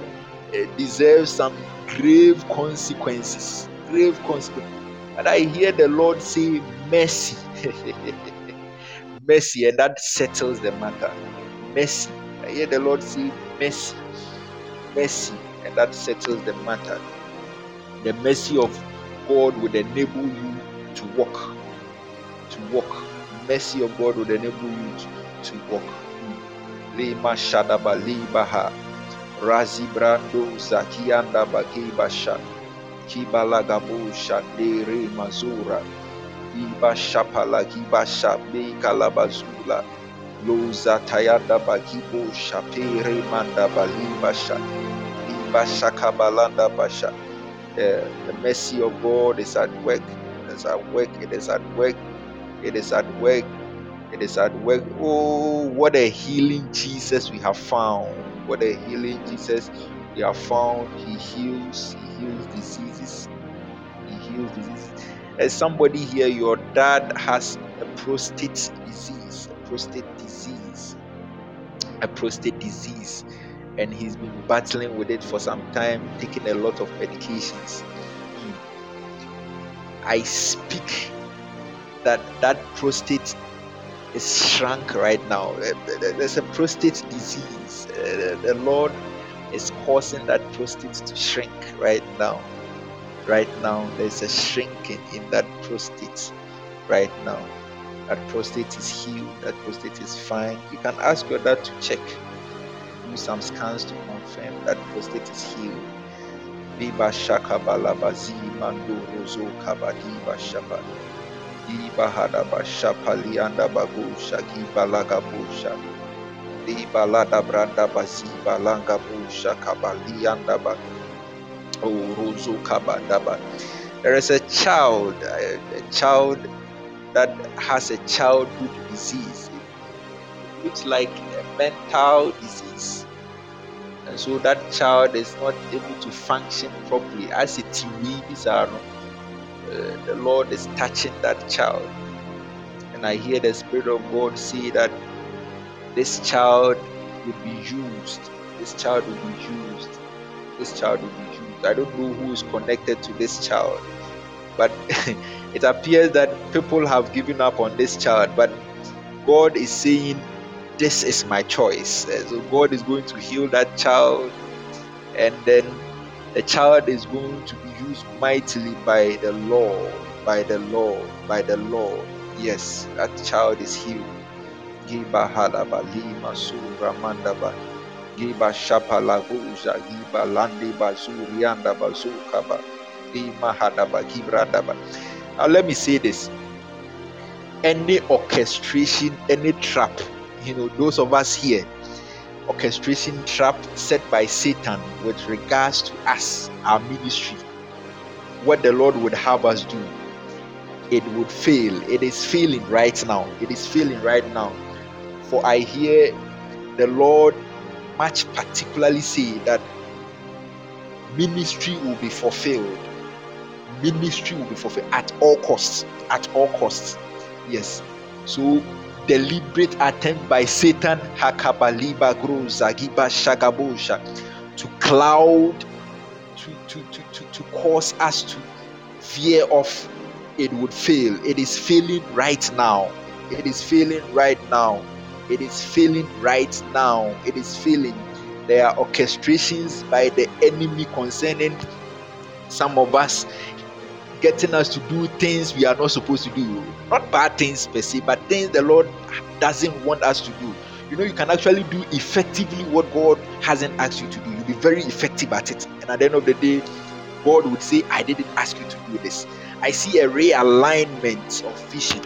deserves some grave consequences. Grave consequences. And I hear the Lord say, Mercy. <laughs> mercy, and that settles the matter. Mercy. I hear the Lord say, Mercy. Mercy, and that settles the matter. The mercy of God would enable you to walk. To walk. Mercy of God would enable you to, to walk. Hmm. Lema Shadaba Libaha Razi Brando Zakianda Bakibasha Kibalagabu Shandere Mazura Iba Shapala Kiba Shabe Kalabazula Loza Tayanda Bakibo Shapere Manda Balibasha Iba Shakabalanda Basha the, eh, the mercy of God is at work. It is at work. It is at work. It is at work. It is at work. Oh, what a healing Jesus we have found. What a healing Jesus we have found. He heals. He heals diseases. He heals diseases. As somebody here, your dad has a prostate disease. A prostate disease. A prostate disease and he's been battling with it for some time, taking a lot of medications. Hmm. I speak that that prostate is shrunk right now. There's a prostate disease. Eh, the Lord is causing that prostate to shrink right now. Right now, there's a shrinking in that prostate right now. That prostate is healed, that prostate is fine. You can ask your dad to check do some scans to confirm that prostate is healed. Liba shaka balabazi mando rozo kabadiba shaba. Busha. Branda busha. Oh. There is a child, a, a child that has a childhood disease. It looks like a mental disease and so that child is not able to function properly as it is the lord is touching that child. And i hear the spirit of god say that this child will be used. This child will be used. This child will be used. I don't know who is connected to this child but <laughs> it appears that people have given up on this child. But god is saying this is my choice. So God is going to heal that child, and then the child is going to be used mightily by the Lord, by the Lord, by the Lord. Yes, that child is healed. Giba halaba lima suramandaba. Giba shapa laguja. Giba landi bazurianda bazukaba. Lima hadaba gibrandaba. Now let me say this. Any orchestration, any trap you know, those of us here, orchestration trap set by Satan with regards to us, our ministry, what the Lord would have us do, it would fail. It is failing right now. It is failing right now. For I hear the Lord much particularly say that ministry will be fulfilled. Ministry will be fulfilled at all costs. At all costs. Yes. So deliberate attempt by Satan Hakabaliba Zagiba Shagabosha to cloud to, to, to, to, to cause us to veer off it would fail. It is failing right now. It is failing right now. It is failing right now. It is failing. There are orchestrations by the enemy concerning some of us getting us to do things we are not supposed to do. Not bad things per se, but things the Lord doesn't want us to do. You know, you can actually do effectively what God hasn't asked you to do. You'll be very effective at it. And at the end of the day, God would say, I didn't ask you to do this. I see a realignment of vision.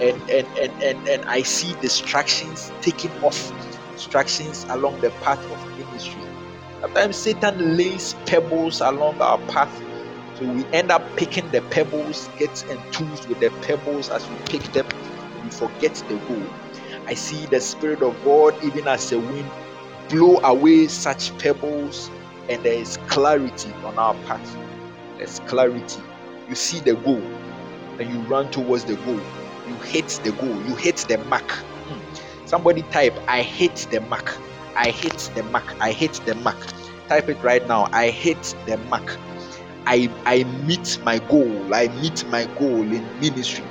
And and, and, and, and I see distractions taking off, distractions along the path of ministry. Sometimes Satan lays pebbles along our path so we end up picking the pebbles, get enthused with the pebbles as we pick them, we forget the goal. I see the Spirit of God, even as a wind, blow away such pebbles, and there is clarity on our path. There's clarity. You see the goal, and you run towards the goal. You hit the goal, you hit the mark. Hmm. Somebody type, I hit the mark. I hit the mark. I hit the mark. Type it right now. I hit the mark. I I meet my goal. I meet my goal in ministry.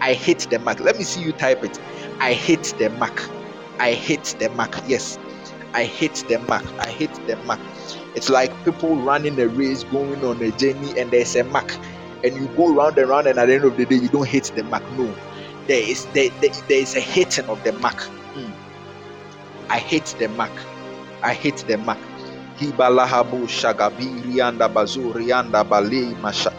I hit the mark. Let me see you type it. I hit the mark. I hit the mark. Yes, I hit the mark. I hit the mark. It's like people running a race, going on a journey, and there's a mark, and you go round and round, and at the end of the day, you don't hit the mark. No, there is there, there, there is a hitting of the mark. Mm. I hit the mark. I hit the mark. Hibalahabu shagabiri anda bazuri anda bali masha.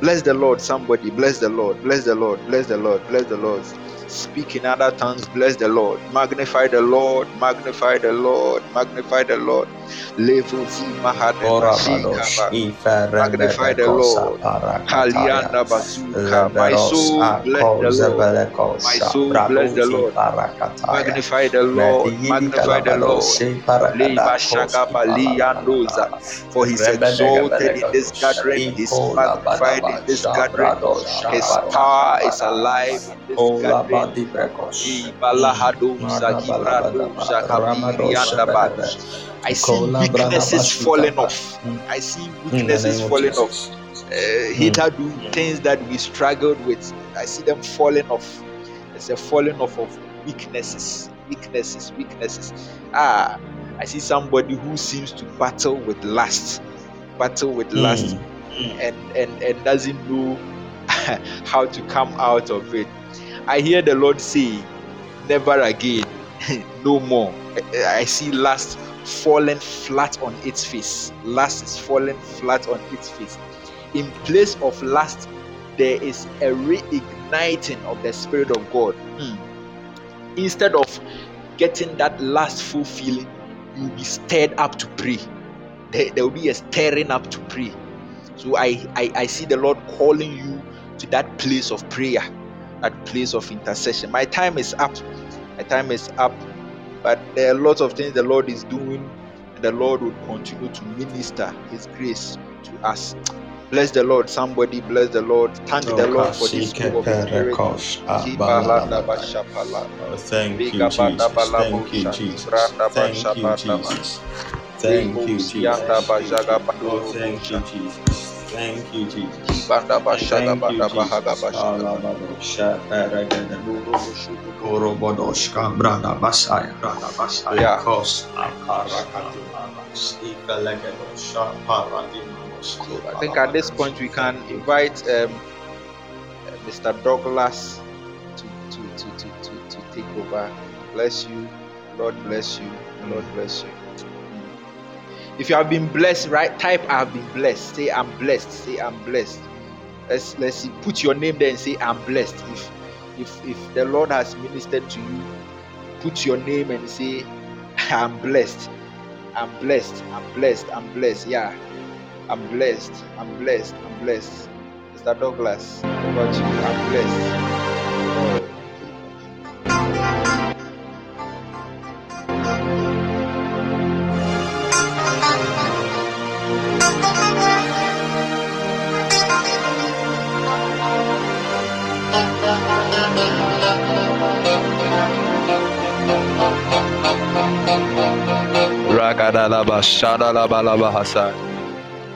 Bless the Lord, somebody. Bless the Lord. Bless the Lord. Bless the Lord. Bless the Lord. Speak in other tongues. Bless the Lord. Magnify the Lord. Magnify the Lord. Magnify the Lord. Magnify the Lord. My soul bless the Lord. My soul bless the Lord. Magnify the Lord. Magnify the Lord. Leba shagaba liandoza. For he's exalted in this gathering. He's magnified in this gathering. His power is alive in this gathering. I see weaknesses falling off. I see weaknesses falling off. Uh, hitherto things that we struggled with, I see them falling off. It's a falling off of weaknesses, weaknesses, weaknesses. Ah, I see somebody who seems to battle with lust, battle with lust, and and and doesn't know <laughs> how to come out of it. I hear the Lord say, Never again, <laughs> no more. I see lust falling flat on its face. Lust is falling flat on its face. In place of lust, there is a reigniting of the Spirit of God. Mm. Instead of getting that lustful feeling, you'll be stirred up to pray. There, there will be a stirring up to pray. So I, I, I see the Lord calling you to that place of prayer at place of intercession. My time is up. My time is up. But there are lots of things the Lord is doing, and the Lord will continue to minister His grace to us. Bless the Lord. Somebody bless the Lord. Thank the Lord for this move of Spirit. Oh, thank you, Jesus. Thank you, Jesus. Thank you, Jesus. Thank you, Jesus. Oh, thank you, Jesus. Thank you, Jesus. Thank you, Jesus. bahaga bashada. Alabadosha, Paragada, Korobodoshka, Brada Basaya, Brada Basaya, Yeah. Kos, Akarakati, Aras, Ikalagadosha, Paradimanos, I think at this point we can invite um, uh, Mr. Douglas to, to, to, to, to, to take over. Bless you. Lord bless you. Lord bless you. If you have been blessed, right? Type I have been blessed. Say I'm blessed. Say I'm blessed. Let's let's see. Put your name there and say I'm blessed. If if if the Lord has ministered to you, put your name and say I'm blessed. I'm blessed. I'm blessed. I'm blessed. Yeah. I'm blessed. I'm blessed. I'm blessed. Mr. Douglas, to you. I'm blessed.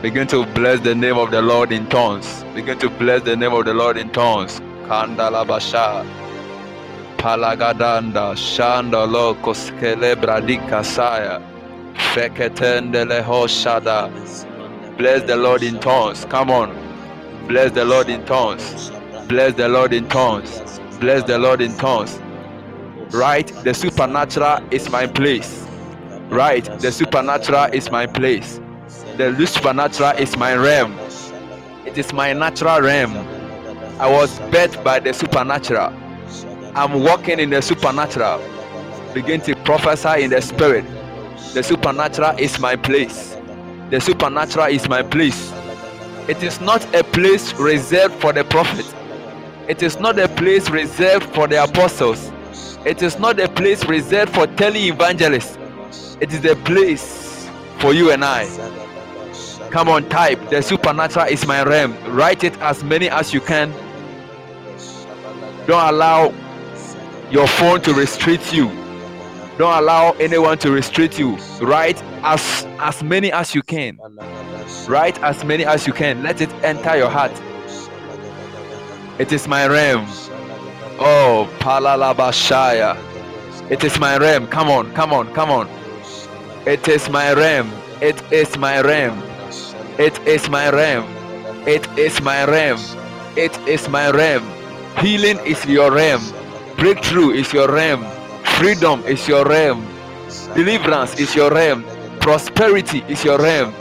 Begin to bless the name of the Lord in tongues. Begin to bless the name of the Lord in tongues. Kandalabasha. Palagadanda. Shandalo koskele saya. Feketendele hoshada. Bless the Lord in tongues. Come on. Bless the Lord in tongues. Bless the Lord in tongues. Bless the Lord in tongues. Right? The supernatural is my place. Right? The supernatural is my place. The supernatural is my realm. It is my natural realm. I was birthed by the supernatural. I'm walking in the supernatural. Begin to prophesy in the spirit. The supernatural is my place. The supernatural is my place. It is not a place reserved for the prophet. It is not a place reserved for the apostles. It is not a place reserved for telling evangelists. It is a place for you and I. Come on, type. The supernatural is my realm. Write it as many as you can. Don't allow your phone to restrict you. Don't allow anyone to restrict you. Write as as many as you can. Write as many as you can. Let it enter your heart. It is my realm. Oh, Palalabashaya. It is my realm. Come on, come on, come on. It is my realm. It is my realm. It is my realm. It is my realm. It is my realm. Healing is your realm. Breakthrough is your realm. Freedom is your realm. Deliverance is your realm. Prosperity is your realm.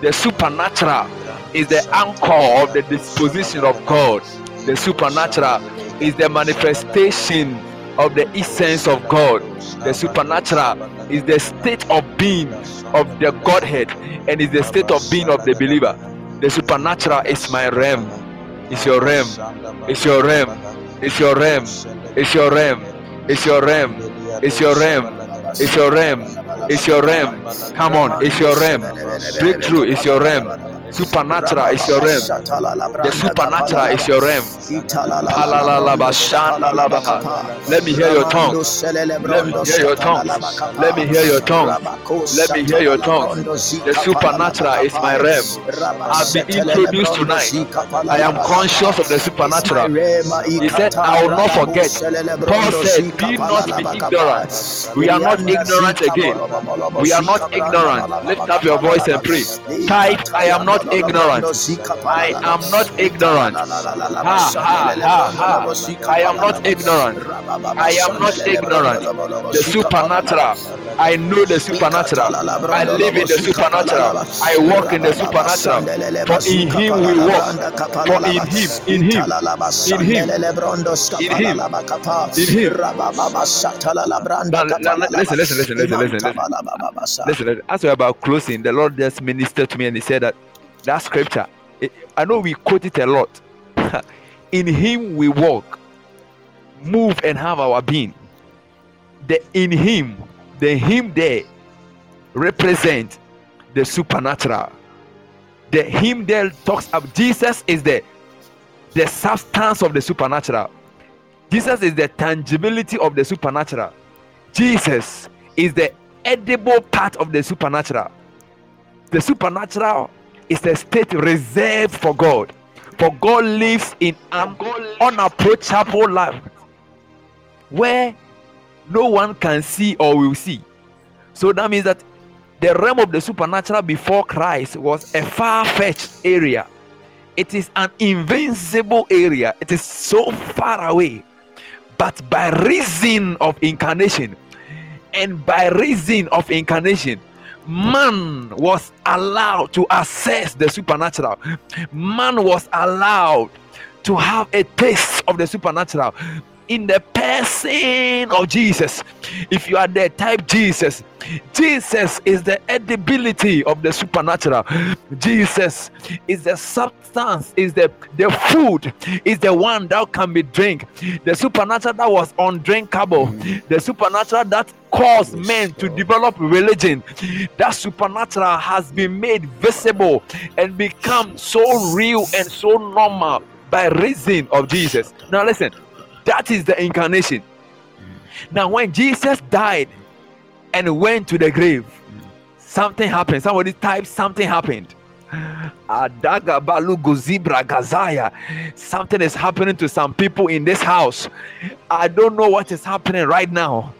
The supernatural is the anchor of the disposition of God. The supernatural is the manifestation of the essence of God. The supernatural is the state of being of the Godhead and is the state of being of the believer. The supernatural is my realm. It's your realm. It's your realm. It's your realm. It's your realm. It's your realm. It's your realm. It's your realm. It's your realm. Come on, it's your realm. Breakthrough is your realm. Supernatural is your realm. The supernatural is your realm. Let me hear your tongue. Let me hear your tongue. Let me hear your tongue. Let me hear your tongue. The supernatural is my realm. I've been introduced tonight. I am conscious of the supernatural. He said, I will not forget. Paul said, Be not be ignorant. We are not ignorant again. We are not ignorant. Lift up your voice and pray. Type, I am not ignorant. I am not ignorant. Ha, ha, ha, ha. I am not ignorant. I am not ignorant. The supernatural. I know the supernatural. I live in the supernatural. I walk in the supernatural. For in Him we walk. For in Him, in Him, in Him, in Him, in Him. Now, listen, listen, listen, listen, listen, listen. Listen, as we're about closing, the Lord just ministered to me and He said that that scripture. I know we quote it a lot. <laughs> in Him we walk, move, and have our being. The in Him, the Him there represent the supernatural. The Him there talks of Jesus is the the substance of the supernatural. Jesus is the tangibility of the supernatural. Jesus is the edible part of the supernatural. The supernatural is a state reserved for God. For God lives in an unapproachable life where no one can see or will see. So that means that the realm of the supernatural before Christ was a far fetched area. It is an invincible area. It is so far away. But by reason of incarnation, and by reason of incarnation, man was allowed to access the supernatural. Man was allowed to have a taste of the supernatural in the person of Jesus. If you are there, type Jesus. Jesus is the edibility of the supernatural. Jesus is the substance, is the, the food, is the one that can be drink. The supernatural that was undrinkable, the supernatural that caused men to develop religion. That supernatural has been made visible and become so real and so normal by reason of Jesus. Now listen, that is the incarnation. Now, when Jesus died and went to the grave, something happened. Somebody typed, something happened. Something is happening to some people in this house. I don't know what is happening right now.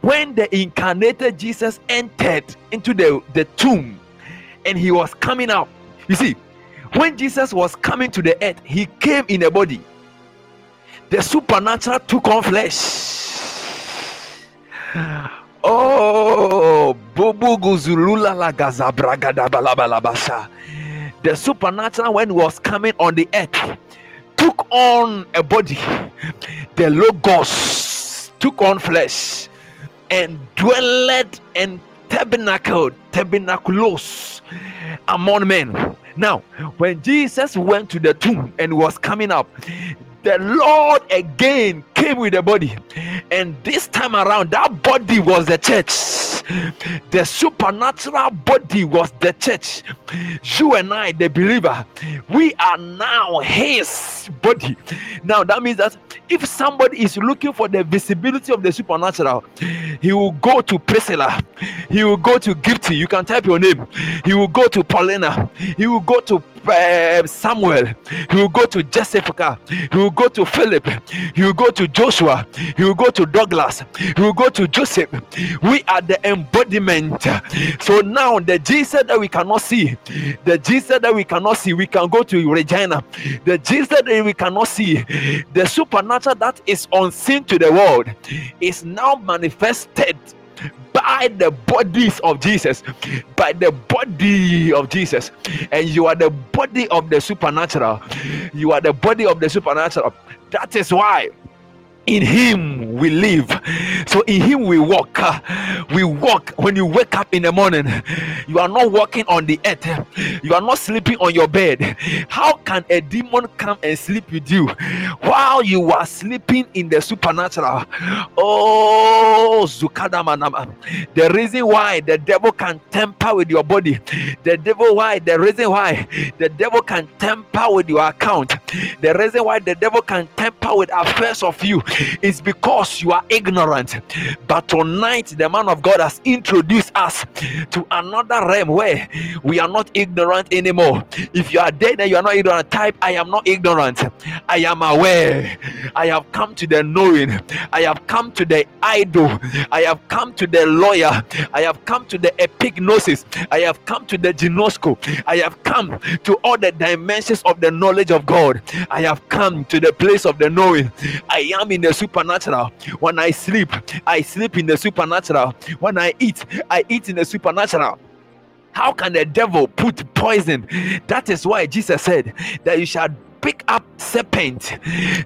When the incarnated Jesus entered into the, the tomb and he was coming out, you see, when Jesus was coming to the earth, he came in a body. The supernatural took on flesh. <sighs> Oh, the supernatural when was coming on the earth took on a body. The logos took on flesh and dwelled and tabernacled, tabernaculos among men. Now, when Jesus went to the tomb and was coming up, the Lord again came with the body, and this time around, that body was the church. The supernatural body was the church. You and I, the believer, we are now His body. Now, that means that if somebody is looking for the visibility of the supernatural, he will go to Priscilla, he will go to Gifty. You can type your name, he will go to Paulina, he will go to uh, Samuel, he will go to Jessica, he will go to Philip, he will go to Joshua, he will go to Douglas, he will go to Joseph. We are the embodiment. So now the Jesus that we cannot see, the Jesus that we cannot see, we can go to Regina. The Jesus that we cannot see, the supernatural that is unseen to the world, is now manifested by the bodies of Jesus, by the body of Jesus, and you are the body of the supernatural. You are the body of the supernatural. That is why in him we live. So in him we walk. We walk. When you wake up in the morning you are not walking on the earth. You are not sleeping on your bed. How can a demon come and sleep with you while you are sleeping in the supernatural? Oh zukadamanama. The reason why the devil can tamper with your body the devil why the reason why the devil can tamper with your account the reason why the devil can tamper with affairs of you it's because you are ignorant. But tonight, the man of God has introduced us to another realm where we are not ignorant anymore. If you are dead and you are not ignorant, type I am not ignorant. I am aware. I have come to the knowing. I have come to the idol. I have come to the lawyer. I have come to the epignosis. I have come to the gnosco. I have come to all the dimensions of the knowledge of God. I have come to the place of the knowing. I am in the supernatural. When I sleep, I sleep in the supernatural. When I eat, I eat in the supernatural. How can the devil put poison? That is why Jesus said that you shall pick up serpent.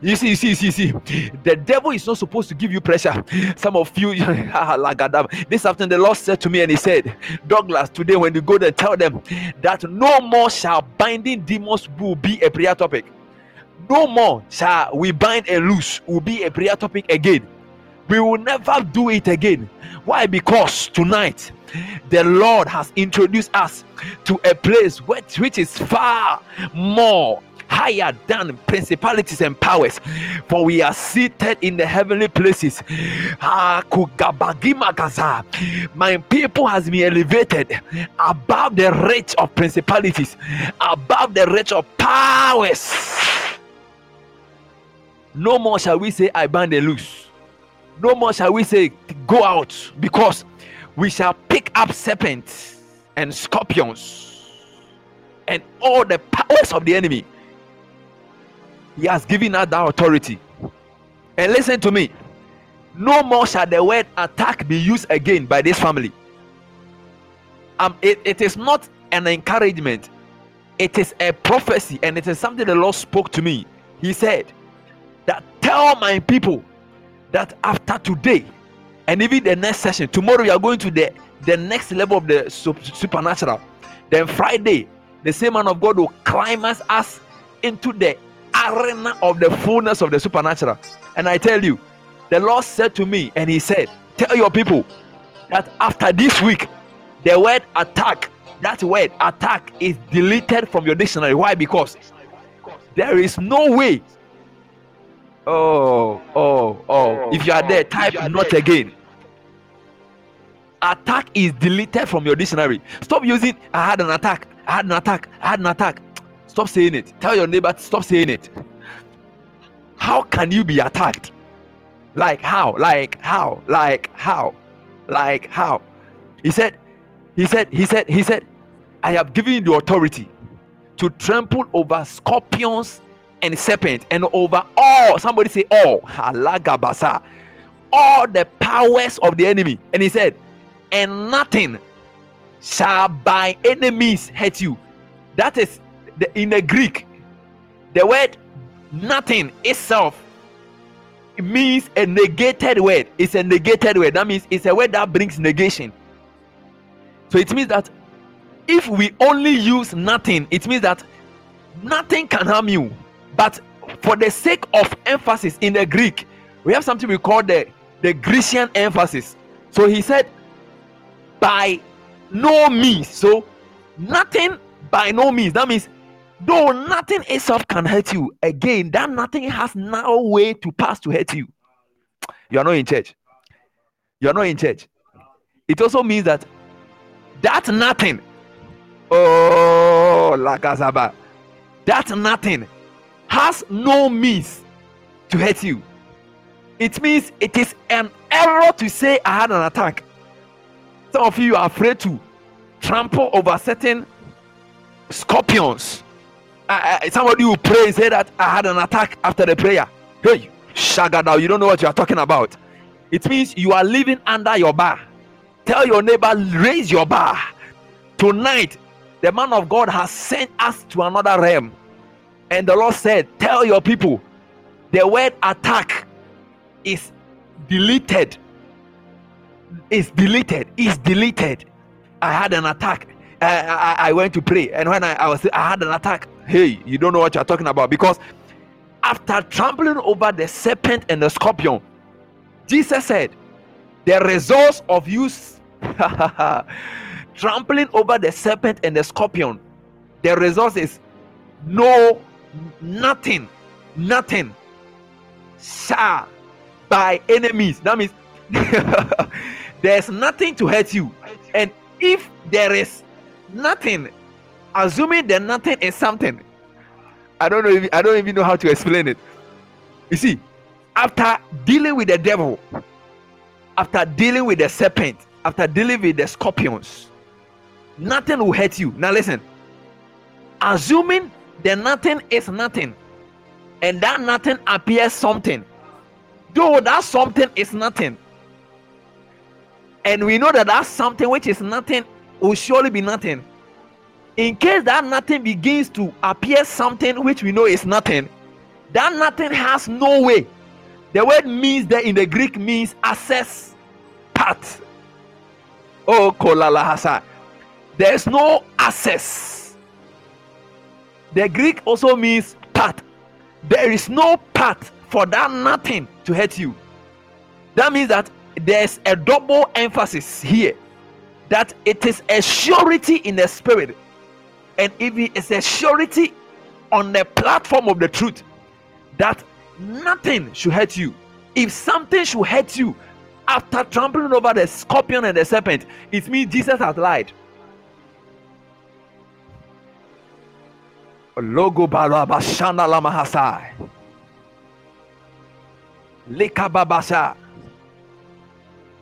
You see, you see, you see, you see. The devil is not supposed to give you pressure. Some of you, <laughs> ah, this afternoon, the Lord said to me, and He said, Douglas, today when you go there, tell them that no more shall binding demons will be a prayer topic no more shall we bind and loose. Will be a prayer topic again. We will never do it again. Why? Because tonight the lord has introduced us to a place which, which is far more higher than principalities and powers. For we are seated in the heavenly places. My people has been elevated above the reach of principalities above the reach of powers no more shall we say, I bind and loose. No more shall we say, Go out, because we shall pick up serpents and scorpions and all the powers of the enemy. He has given us that authority. And listen to me no more shall the word attack be used again by this family. Um, it, it is not an encouragement, it is a prophecy, and it is something the Lord spoke to me. He said, tell my people that after today and even the next session tomorrow we are going to the the next level of the supernatural. Then friday the same man of god will climb us, us into the arena of the fullness of the supernatural. And i tell you the lord said to me and he said tell your people that after this week the word attack that word attack is deleted from your dictionary. Why? Because there is no way Oh, oh, oh, oh. If you are there, type not again. Attack is deleted from your dictionary. Stop using I had an attack. I had an attack. I had an attack. Stop saying it. Tell your neighbor stop saying it. How can you be attacked? Like how? Like how? Like how? Like how? He said, he said, he said, he said, I have given you the authority to trample over scorpions and serpent and over all somebody say all halagabasa all the powers of the enemy. And he said and nothing shall by enemies hurt you. That is the, in the greek the word nothing itself it means a negated word. It's a negated word. That means it's a word that brings negation. So it means that if we only use nothing it means that nothing can harm you but for the sake of emphasis in the Greek, we have something we call the, the Grecian emphasis. So he said, by no means. So nothing by no means. That means though nothing itself can hurt you, again, that nothing has no way to pass to hurt you. You are not in church. You are not in church. It also means that that nothing. Oh, lakazaba. That nothing has no means to hurt you. It means it is an error to say I had an attack. Some of you are afraid to trample over certain scorpions. Uh, uh, somebody will pray and say that I had an attack after the prayer. Hey, Shagada, you don't know what you are talking about. It means you are living under your bar. Tell your neighbor, raise your bar. Tonight, the man of God has sent us to another realm. And the Lord said, Tell your people, the word attack is deleted. Is deleted. Is deleted. I had an attack. I, I, I went to pray, and when I, I was I had an attack. Hey, you don't know what you're talking about because after trampling over the serpent and the scorpion, Jesus said, The results of you <laughs> trampling over the serpent and the scorpion, the result is no, nothing, nothing shall by enemies. That means <laughs> there's nothing to hurt you. And if there is nothing, assuming that nothing is something, I don't know. If, I don't even know how to explain it. You see, after dealing with the devil, after dealing with the serpent, after dealing with the scorpions, nothing will hurt you. Now listen. Assuming that nothing is nothing, and that nothing appears something, though that something is nothing, and we know that that something which is nothing will surely be nothing. In case that nothing begins to appear something which we know is nothing, that nothing has no way. The word means there in the Greek means access path. Oh, kolala hasa. There's no access. The Greek also means path. There is no path for that nothing to hurt you. That means that there's a double emphasis here that it is a surety in the spirit and if it is a surety on the platform of the truth that nothing should hurt you if something should hurt you after trampling over the scorpion and the serpent it means jesus has lied logo balabashana lamahasai lekababasha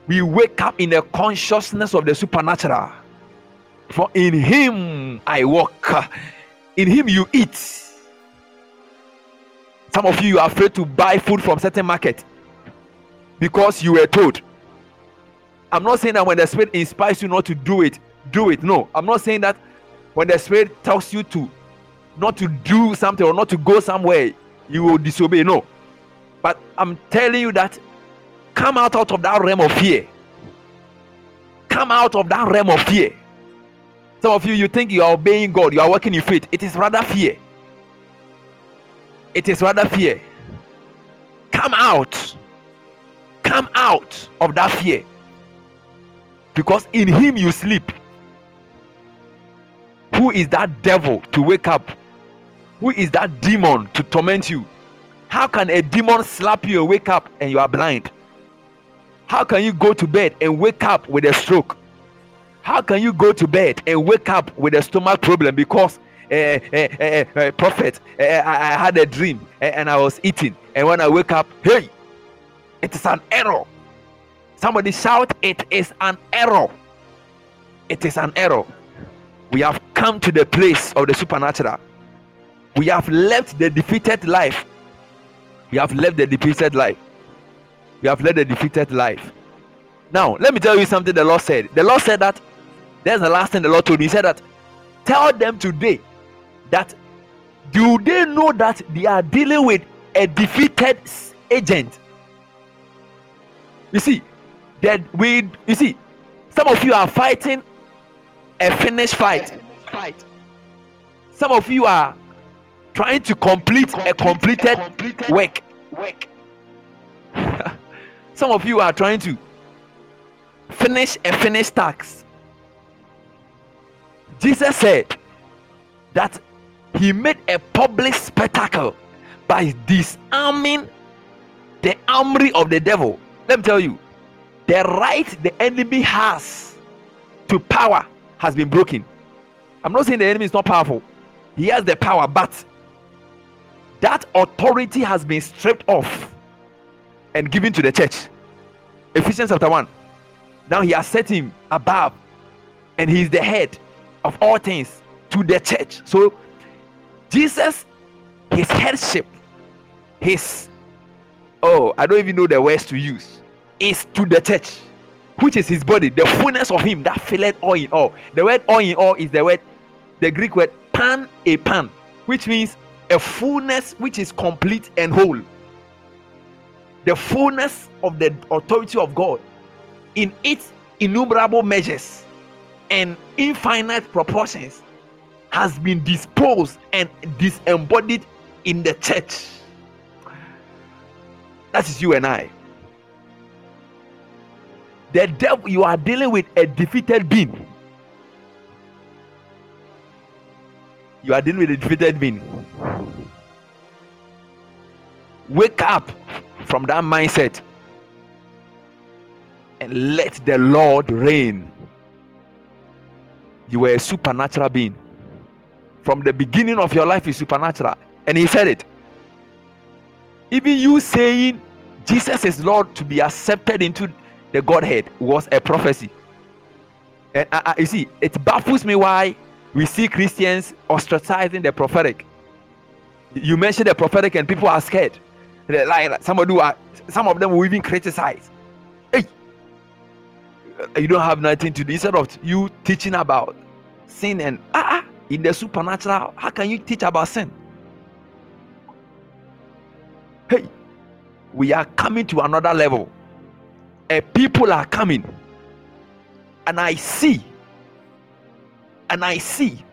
we wake up in the consciousness of the supernatural. For in Him I walk, in Him you eat. Some of you are afraid to buy food from certain market because you were told. I'm not saying that when the Spirit inspires you not to do it, do it. No, I'm not saying that when the Spirit tells you to not to do something or not to go somewhere, you will disobey. No, but I'm telling you that Come out, out of that realm of fear. Come out of that realm of fear. Some of you, you think you are obeying God, you are working in faith. It is rather fear. It is rather fear. Come out. Come out of that fear. Because in Him you sleep. Who is that devil to wake up? Who is that demon to torment you? How can a demon slap you and wake up and you are blind? How can you go to bed and wake up with a stroke? How can you go to bed and wake up with a stomach problem because uh, uh, uh, prophet, I, I, had a dream and I was eating, and when I wake up, hey, it is an error. Somebody shout, It is an error. It is an error. We have come to the place of the supernatural. We have left the defeated life. We have left the defeated life We have led the defeated life. Now, let me tell you something the Lord said. The Lord said that there's the last thing the Lord told me. He said that tell them today that do they know that they are dealing with a defeated agent? You see, that we you see, some of you are fighting a finished fight. Fight. Some of you are trying to complete a completed work. <laughs> Some of you are trying to finish a finished task. Jesus said that he made a public spectacle by disarming the armory of the devil. Let me tell you, the right the enemy has to power has been broken. I'm not saying the enemy is not powerful, he has the power, but that authority has been stripped off and given to the church. Ephesians chapter 1. Now he has set him above and he is the head of all things to the church. So Jesus, his headship, his oh, I don't even know the words to use, is to the church, which is his body, the fullness of him that filleth all in all. The word all in all is the word, the Greek word pan a pan, which means a fullness which is complete and whole. The fullness of the authority of God in its innumerable measures and infinite proportions has been disposed and disembodied in the church. That is you and I. The devil, you are dealing with a defeated being. You are dealing with a defeated being. Wake up from that mindset and let the Lord reign. You were a supernatural being. From the beginning of your life is supernatural. And he said it. Even you saying Jesus is Lord to be accepted into the Godhead was a prophecy. And uh, uh, you see, it baffles me why we see Christians ostracizing the prophetic. You mention the prophetic and people are scared. Like, like somebody who are, some of them will even criticize. Hey, you don't have nothing to do. Instead of you teaching about sin and ah, ah in the supernatural, how can you teach about sin? Hey, we are coming to another level. A people are coming, and I see, and I see.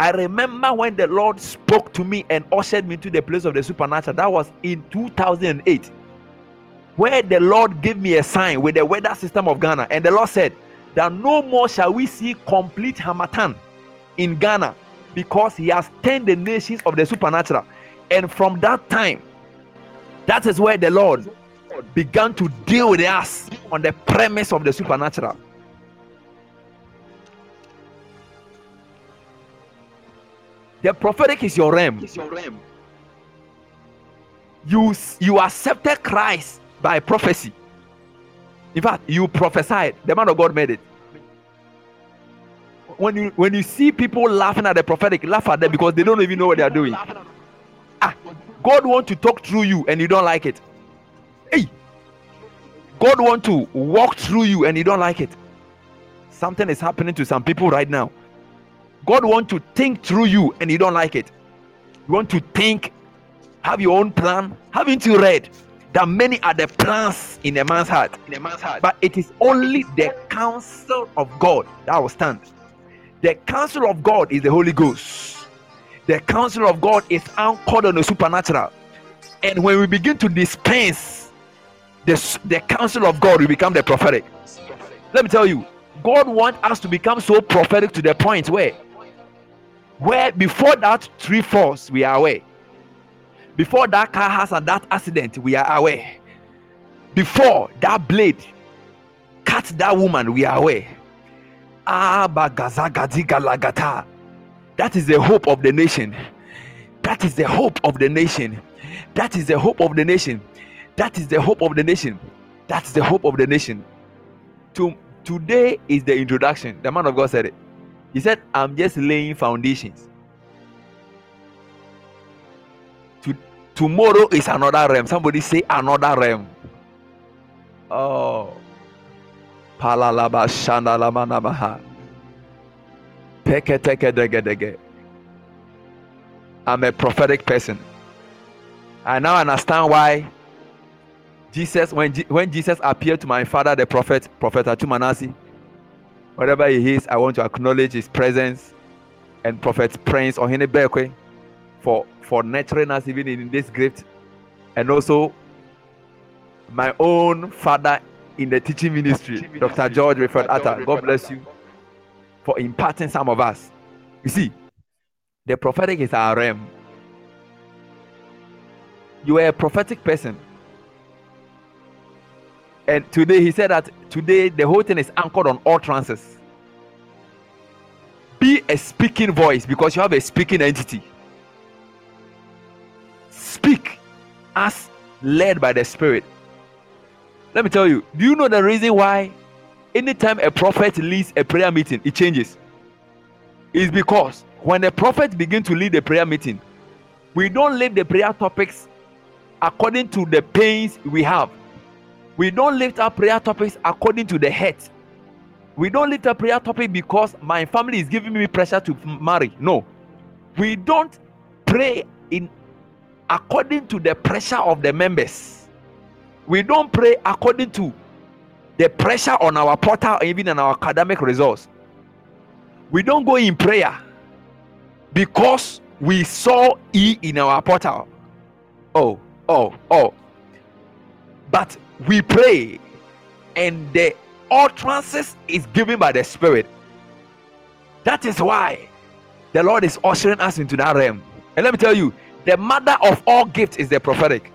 I remember when the Lord spoke to me and ushered me to the place of the supernatural. That was in 2008, where the Lord gave me a sign with the weather system of Ghana, and the Lord said that no more shall we see complete Harmattan in Ghana because He has turned the nations of the supernatural. And from that time, that is where the Lord began to deal with us on the premise of the supernatural. The prophetic is your realm. You you accepted Christ by prophecy. In fact, you prophesied. The man of God made it. When you when you see people laughing at the prophetic, laugh at them because they don't even know what they are doing. Ah, God want to talk through you and you don't like it. Hey, God want to walk through you and you don't like it. Something is happening to some people right now. God want to think through you and you don't like it. You want to think, have your own plan. Haven't you read that many are the plans in a man's heart? In a man's heart. But it is only the counsel of God that will stand. The counsel of God is the Holy Ghost the counsel of God is anchored on the supernatural. And when we begin to dispense the, the counsel of God, we become the prophetic. Let me tell you, God wants us to become so prophetic to the point where, where before that tree falls, we are aware. Before that car has and that accident, we are aware. Before that blade cut that woman, we are aware. That is the hope of the nation. That is the hope of the nation. That is the hope of the nation. That is the hope of the nation. That's the hope of the nation. To, today is the introduction. The man of God said it. He said, I'm just laying foundations. To, tomorrow is another realm. Somebody say another realm. Oh. Palalaba Shandalama Namaha. I'm a prophetic person. I now understand why Jesus, when, when Jesus appeared to my father, the prophet, Prophet Atumanasi, wherever he is, I want to acknowledge his presence and Prophet Prince or Bekwe. for for nurturing us even in this gift, and also my own father in the teaching ministry, Dr. George Referred Atta. God bless you for imparting some of us. You see, the prophetic is our realm. You are a prophetic person. And today he said that today the whole thing is anchored on all trances. Be a speaking voice because you have a speaking entity. Speak as led by the Spirit. Let me tell you, do you know the reason why anytime a prophet leads a prayer meeting, it changes? Is because when a prophet begins to lead a prayer meeting, we don't lead the prayer topics according to the pains we have. We don't lift up prayer topics according to the hurt. We don't lift up prayer topic because my family is giving me pressure to marry. No. We don't pray in according to the pressure of the members. We don't pray according to the pressure on our portal, even in our academic results. We don't go in prayer because we saw E in our portal. Oh, oh, oh. But we pray, and the utterances is given by the Spirit. That is why the Lord is ushering us into that realm. And let me tell you, the mother of all gifts is the prophetic.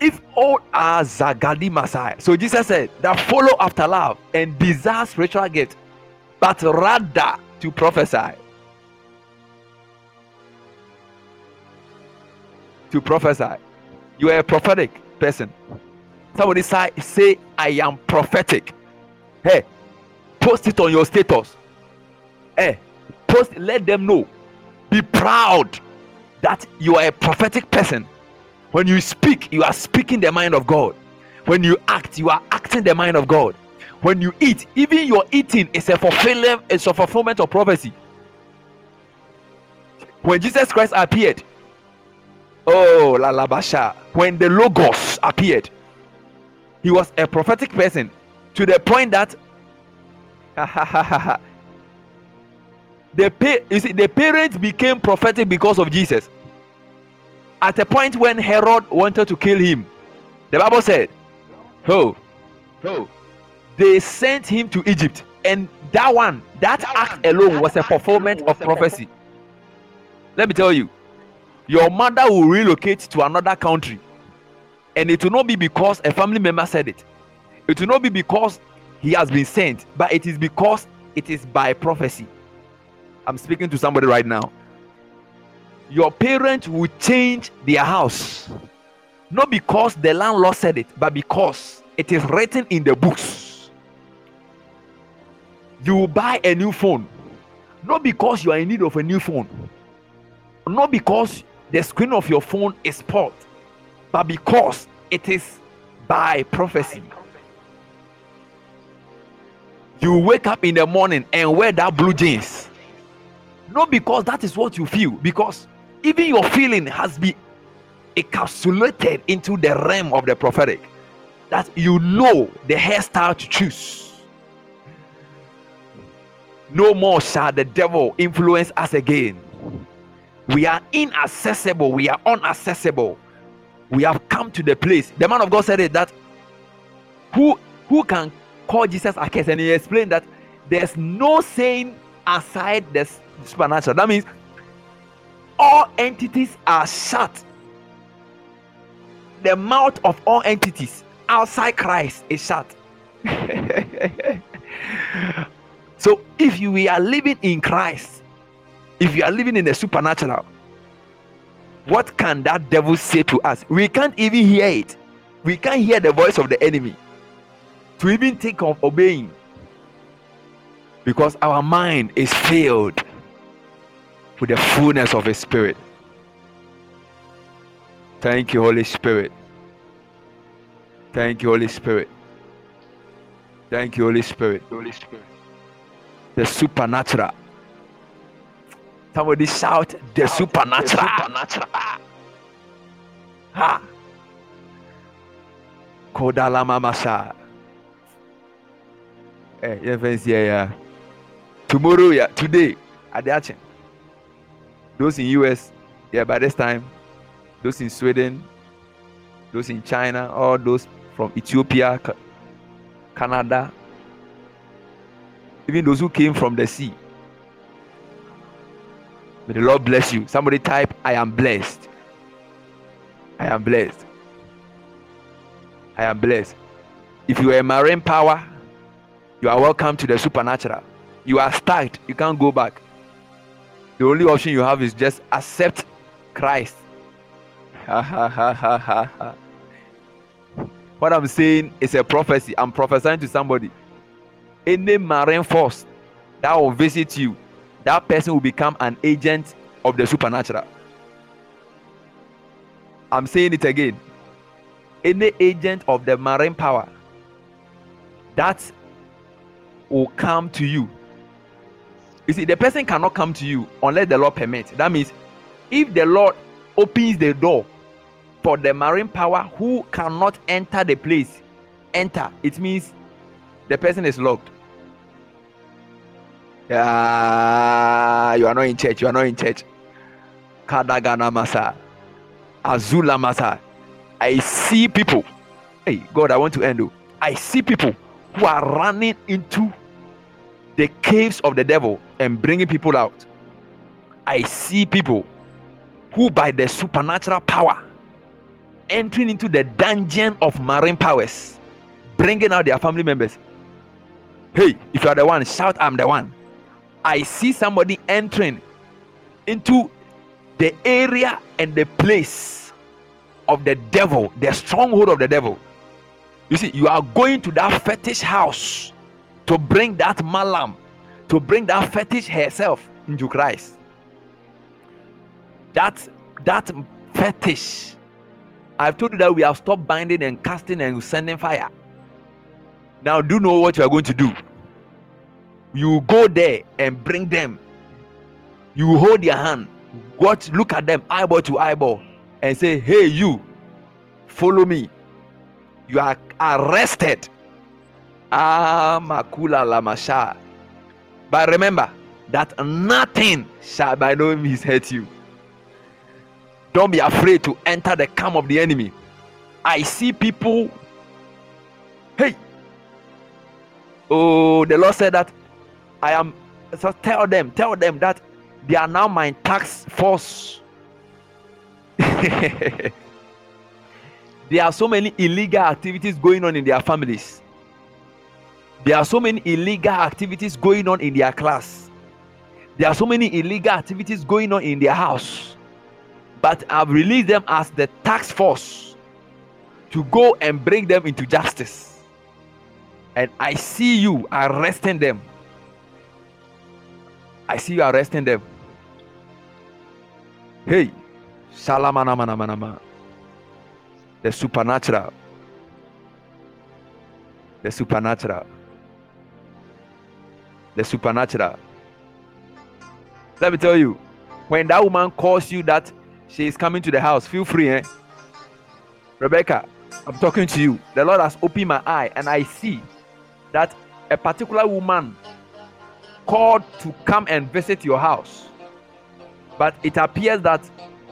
If all are Zagadi Messiah, so Jesus said that follow after love and desire spiritual gift, but rather to prophesy. To prophesy. You are prophetic person. Somebody say, say I am prophetic. Hey, post it on your status. Hey, post, let them know. Be proud that you are a prophetic person. When you speak, you are speaking the mind of God. When you act, you are acting the mind of God. When you eat, even your eating is a fulfillment, is a fulfillment of prophecy. When Jesus Christ appeared, oh la when the logos appeared, he was a prophetic person to the point that <laughs> the pa- you see the parents became prophetic because of Jesus. At a point when Herod wanted to kill him, the Bible said, "Oh, oh, they sent him to Egypt, and that one, that act alone was a fulfillment of prophecy." Let me tell you, your mother will relocate to another country. And it will not be because a family member said it. It will not be because he has been sent but it is because it is by prophecy. I'm speaking to somebody right now. Your parents will change their house. Not because the landlord said it but because it is written in the books. You will buy a new phone. Not because you are in need of a new phone. Not because the screen of your phone is spoiled but because it is by prophecy. You wake up in the morning and wear that blue jeans. Not because that is what you feel, because even your feeling has been encapsulated into the realm of the prophetic. That you know the hairstyle to choose. No more shall the devil influence us again. We are inaccessible, we are unaccessible we have come to the place. The man of God said it that who who can call Jesus a case, and he explained that there's no saying aside the supernatural. That means all entities are shut. The mouth of all entities outside Christ is shut. <laughs> so if you we are living in Christ, if you are living in the supernatural, what can that devil say to us? We can't even hear it. We can't hear the voice of the enemy to even think of obeying because our mind is filled with the fullness of His Spirit. Thank you, Holy Spirit. Thank you, Holy Spirit. Thank you, Holy Spirit. Holy Spirit. The supernatural Somebody shout the supernatural. The supernatural. Ha. Kodala Mamasha. Eh, yeah, yeah. Tomorrow, yeah, today, at the action. those in US, yeah, by this time, those in Sweden, those in China, all those from Ethiopia, Canada, even those who came from the sea. May the Lord bless you. Somebody type, I am blessed. I am blessed. I am blessed. If you are a marine power, you are welcome to the supernatural. You are stuck, you can't go back. The only option you have is just accept Christ. Ha, ha, ha, ha, ha, ha. what I'm saying is a prophecy. I'm prophesying to somebody. Any marine force that will visit you, that person will become an agent of the supernatural. I'm saying it again. Any agent of the marine power that will come to you. You see, the person cannot come to you unless the Lord permits. That means if the Lord opens the door for the marine power who cannot enter the place, enter, it means the person is locked. Yeah, you are not in church. You are not in church. Kadagana Masa. Azula Masa. I see people. Hey, God, I want to end. oh. I see people who are running into the caves of the devil and bringing people out. I see people who, by the supernatural power, entering into the dungeon of marine powers, bringing out their family members. Hey, if you are the one, shout, I'm the one. I see somebody entering into the area and the place of the devil, the stronghold of the devil. You see, you are going to that fetish house to bring that malam, to bring that fetish herself into Christ. That that fetish. I've told you that we have stopped binding and casting and sending fire. Now, do know what you are going to do? You go there and bring them. You hold their hand, watch, look at them eyeball to eyeball, and say, Hey, you, follow me. You are arrested. Ah, Makula Lamasha. But remember that nothing shall by no means hurt you. Don't be afraid to enter the camp of the enemy. I see people. Hey. Oh, the Lord said that I am. So tell them, tell them that they are now my tax force. <laughs> there are so many illegal activities going on in their families. There are so many illegal activities going on in their class. There are so many illegal activities going on in their house. But I've released them as the tax force to go and bring them into justice. And I see you arresting them. I see you arresting them. Hey, Shalamana mana mana mana. The supernatural. The supernatural. The supernatural. Let me tell you, when that woman calls you that she is coming to the house, feel free, eh? Rebecca, I'm talking to you. The Lord has opened my eye, and I see that a particular woman called to come and visit your house. But it appears that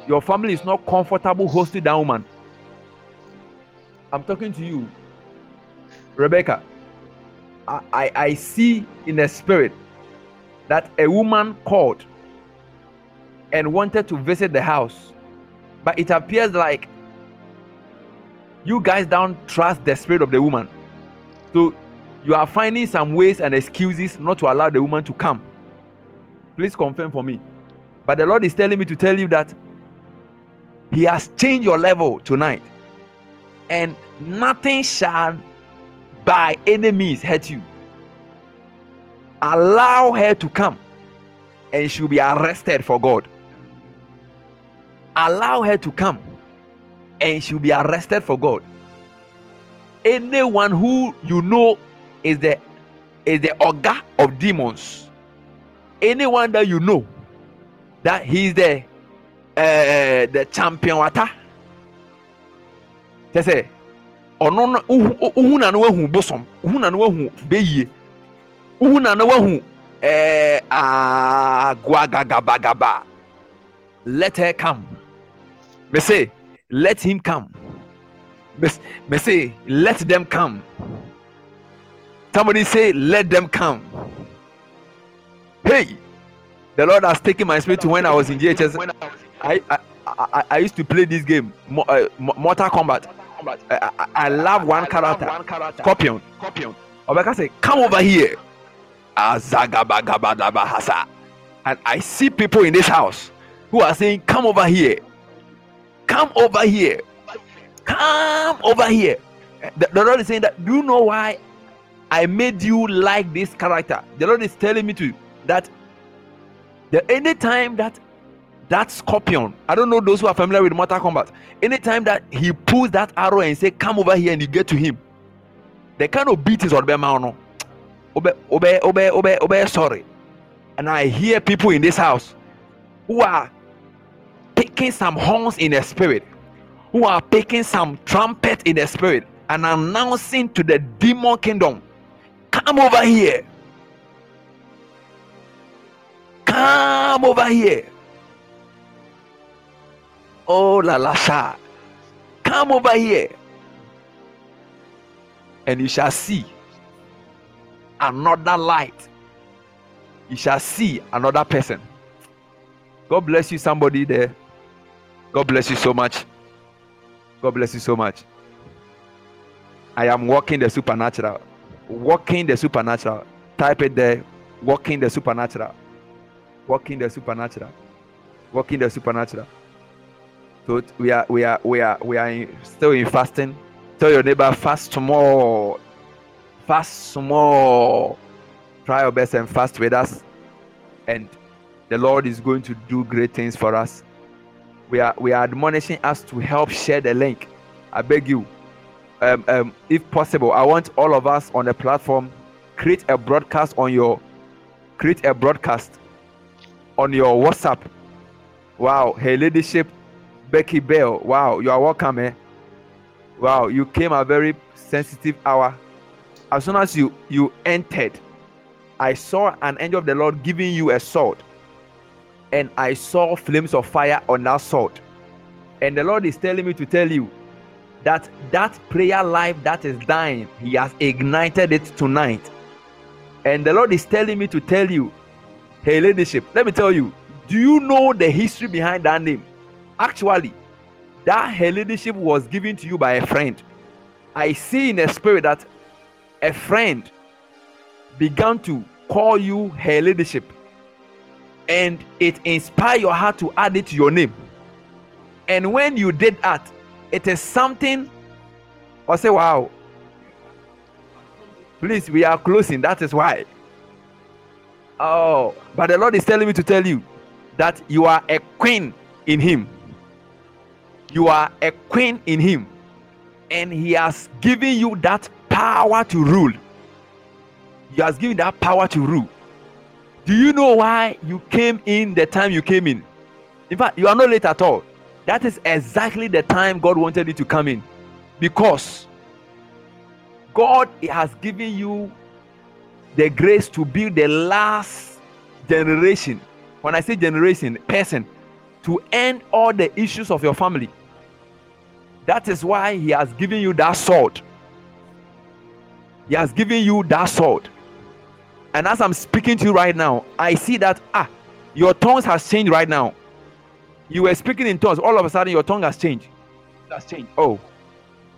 your family is not comfortable hosting that woman. I'm talking to you, Rebecca. I, I, I see in the spirit that a woman called and wanted to visit the house, but it appears like you guys don't trust the spirit of the woman. So you are finding some ways and excuses not to allow the woman to come. Please confirm for me. But the Lord is telling me to tell you that He has changed your level tonight, and nothing shall by any means hurt you. Allow her to come, and she'll be arrested for God. Allow her to come, and she'll be arrested for God. Anyone who you know is the is the ogre of demons. Anyone that you know that he's the uh, the champion wata. Kyɛ sɛ ɔno no wohu na no wahu bosom wohu na no wahu bɛyie wohu na no wahu ɛɛ agoagagabagaba let her come. Me say, let him come. Me, me say, let them come. Somebody say, let them come. Hey, the Lord has taken my spirit to when I was in GHS. I, I, I, I used to play this game, uh, Mortal Kombat. I, I, I love one character, Scorpion. Obeka say, come over here. And I see people in this house who are saying, Come over here. Come over here. Come over here. The, the Lord is saying that, Do you know why I made you like this character? The Lord is telling me to that the anytime that that scorpion, I don't know those who are familiar with Mortal Kombat, anytime that he pulls that arrow and say, Come over here and you get to him, the kind of beat is on mountain. Obey, obey, obey, obey, obey, sorry. And I hear people in this house who are picking some horns in the spirit, who are picking some trumpet in the spirit, and announcing to the demon kingdom, Come over here. Come over here. Oh la la sha. Come over here. And you shall see another light. You shall see another person. God bless you, somebody there. God bless you so much. God bless you so much. I am walking the supernatural. Walking the supernatural. Type it there. Walking the supernatural. Walking the supernatural. Walking the supernatural. So we are we are we are we are in, still in fasting. Tell your neighbor fast more. Fast more. Try your best and fast with us. And the Lord is going to do great things for us we are we are admonishing us to help share the link. I beg you, um, um, if possible, I want all of us on the platform create a broadcast on your create a broadcast on your WhatsApp. Wow, Her Ladyship Becky Bell. Wow, you are welcome, eh? Wow, you came a very sensitive hour. As soon as you you entered, I saw an angel of the Lord giving you a sword and I saw flames of fire on that sword. And the Lord is telling me to tell you that that prayer life that is dying, He has ignited it tonight. And the Lord is telling me to tell you, hey, leadership, let me tell you, do you know the history behind that name? Actually, that her ladyship was given to you by a friend. I see in a spirit that a friend began to call you her ladyship and it inspired your heart to add it to your name and when you did that it is something or say wow. Please we are closing. That is why. Oh but the lord is telling me to tell you that you are a queen in him. You are a queen in him. And he has given you that power to rule. He has given that power to rule. Do you know why you came in the time you came in? In fact, you are not late at all. That is exactly the time God wanted you to come in. Because God has given you the grace to build the last generation. When I say generation, person, to end all the issues of your family. That is why He has given you that sword. He has given you that sword. And as I'm speaking to you right now, I see that ah, your tongues has changed right now. You were speaking in tongues, all of a sudden your tongue has changed. That's changed. Oh,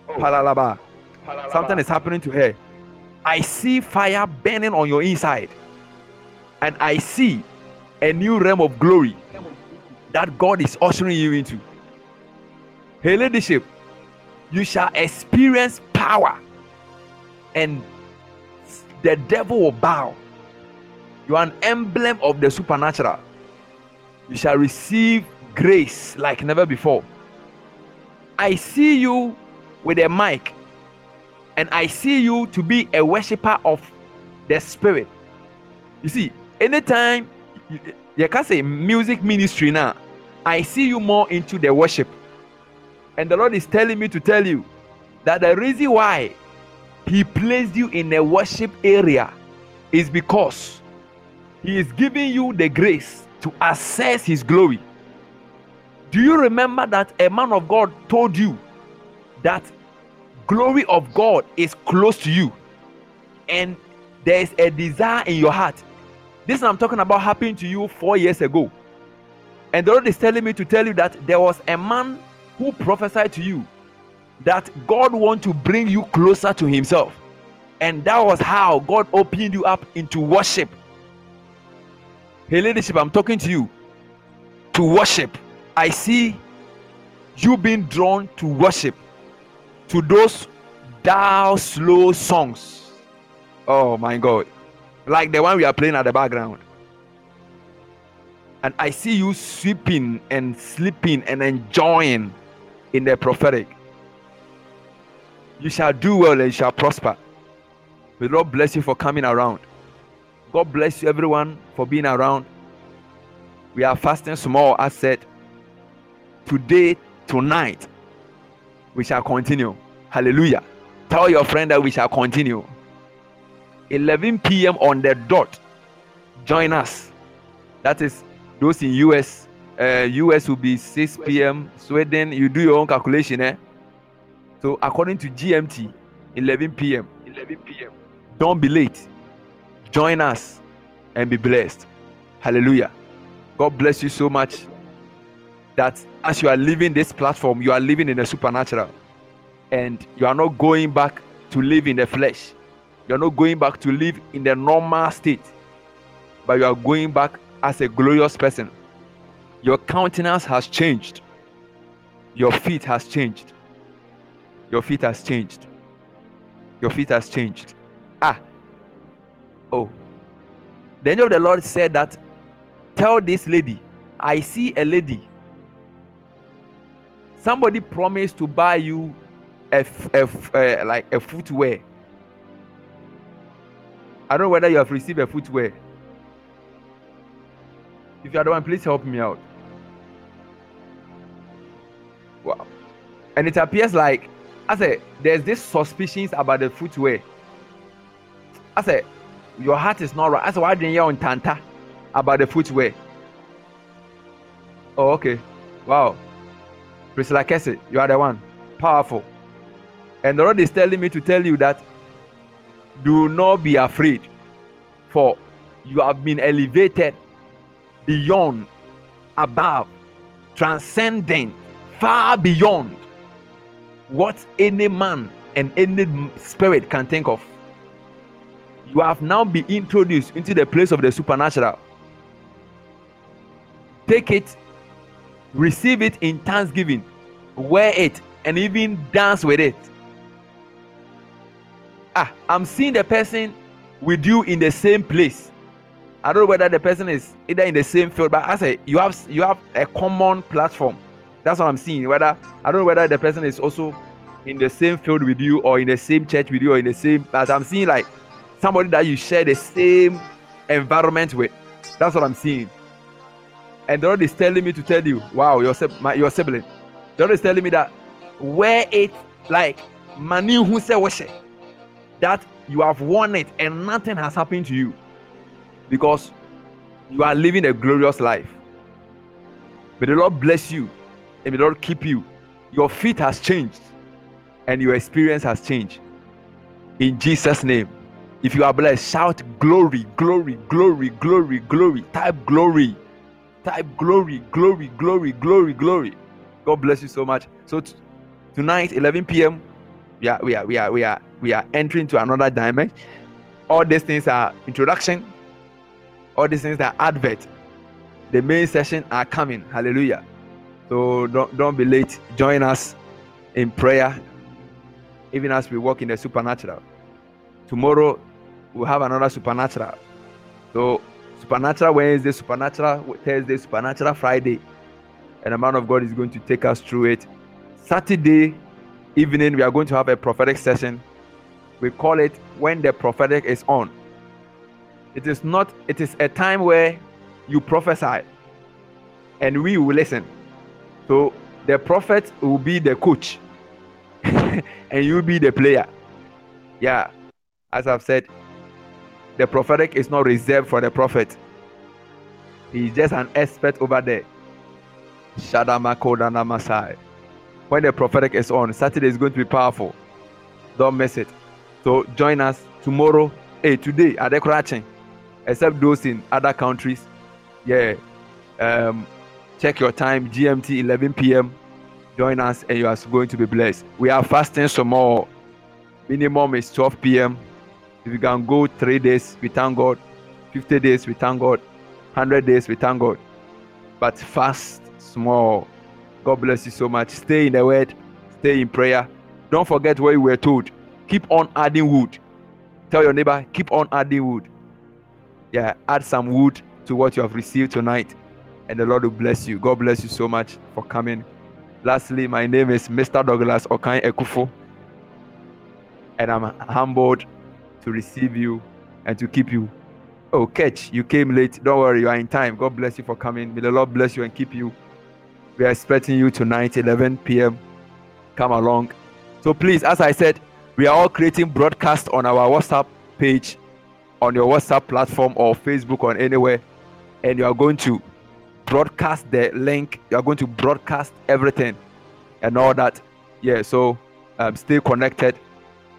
oh. Palalaba. Palalaba. Something is happening to her. I see fire burning on your inside, and I see a new realm of glory that God is ushering you into. Hey, leadership, you shall experience power, and the devil will bow you are an emblem of the supernatural. You shall receive grace like never before. I see you with a mic, and I see you to be a worshiper of the Spirit. You see, anytime you can say music ministry now, I see you more into the worship. And the Lord is telling me to tell you that the reason why He placed you in a worship area is because he is giving you the grace to access His glory. Do you remember that a man of God told you that glory of God is close to you and there is a desire in your heart? This I'm talking about happened to you four years ago. And the Lord is telling me to tell you that there was a man who prophesied to you that God want to bring you closer to himself. And that was how God opened you up into worship. Hey, leadership, I'm talking to you to worship. I see you being drawn to worship, to those dull, slow songs. Oh my God. Like the one we are playing at the background. And I see you sweeping and sleeping and enjoying in the prophetic. You shall do well and you shall prosper. May Lord bless you for coming around. God bless you, everyone, for being around. We are fasting small, as said. Today, tonight, we shall continue. Hallelujah. Tell your friend that we shall continue. 11 p.m. on the dot. Join us. That is those in US. Uh, US will be 6 p.m. Sweden, you do your own calculation, eh? So according to GMT, 11 p.m. 11 p.m. Don't be late. Join us and be blessed. Hallelujah. God bless you so much that as you are living this platform, you are living in the supernatural and you are not going back to live in the flesh. You are not going back to live in the normal state, but you are going back as a glorious person. Your countenance has changed, your feet has changed. Your feet has changed. Your feet has changed. Ah. Oh. The angel of the Lord said that tell this lady, I see a lady. Somebody promised to buy you a, a, like a footwear. I don't know whether you have received a footwear. If you are the one, please help me out. Wow. And it appears like I said there's this suspicions about the footwear. I said your heart is not right. I said why didn't you on Tanta about the footwear? Oh, okay. Wow. Priscilla Kessie, you are the one. Powerful. And the Lord is telling me to tell you that do not be afraid, for you have been elevated beyond, above, transcending, far beyond what any man and any spirit can think of. You have now been introduced into the place of the supernatural. Take it, receive it in thanksgiving, wear it, and even dance with it. Ah, I'm seeing the person with you in the same place. I don't know whether the person is either in the same field, but I say you have you have a common platform. That's what I'm seeing. Whether I don't know whether the person is also in the same field with you or in the same church with you or in the same but I'm seeing like somebody that you share the same environment with. That's what I'm seeing. And the Lord is telling me to tell you, wow, your my, your sibling. The Lord is telling me that where it like mani who say that you have won it and nothing has happened to you because you are living a glorious life. May the Lord bless you and may the Lord keep you. Your feet has changed and your experience has changed. In Jesus' name. If you are blessed, shout glory, glory, glory, glory, glory. Type glory. Type glory, glory, glory, glory, glory. God bless you so much. So t- tonight, 11 p.m., we are we are we are we are we are entering to another dimension. All these things are introduction. All these things are advert. The main session are coming. Hallelujah. So don't don't be late. Join us in prayer even as we walk in the supernatural. Tomorrow we'll have another supernatural. So supernatural Wednesday, supernatural Thursday, supernatural Friday. And the man of God is going to take us through it. Saturday evening, we are going to have a prophetic session. We call it when the prophetic is on. It is not, it is a time where you prophesy and we will listen. So the prophet will be the coach <laughs> and you'll be the player. Yeah, as I've said, the prophetic is not reserved for the prophet. He's just an expert over there. Shadamakoda Namasai. When the prophetic is on, Saturday is going to be powerful. Don't miss it. So join us tomorrow. Hey, today at the Kratching, except those in other countries. Yeah. Um, check your time, GMT 11 p.m. Join us and you are going to be blessed. We are fasting some more. Minimum is 12 p.m. If you can go three days, we thank God. 50 days, we thank God. 100 days, we thank God. But fast small. God bless you so much. Stay in the word, stay in prayer. Don't forget what you were told. Keep on adding wood. Tell your neighbor, keep on adding wood. Yeah, add some wood to what you have received tonight, and the Lord will bless you. God bless you so much for coming. Lastly, my name is Mr. Douglas Okan Ekufo, and I'm humbled to receive you and to keep you. Oh, catch, you came late. Don't worry, you are in time. God bless you for coming. May the Lord bless you and keep you. We are expecting you tonight, 11 p.m. Come along. So please, as I said, we are all creating broadcast on our WhatsApp page, on your WhatsApp platform or Facebook or anywhere, and you are going to broadcast the link. You are going to broadcast everything and all that. Yeah. So um, stay connected.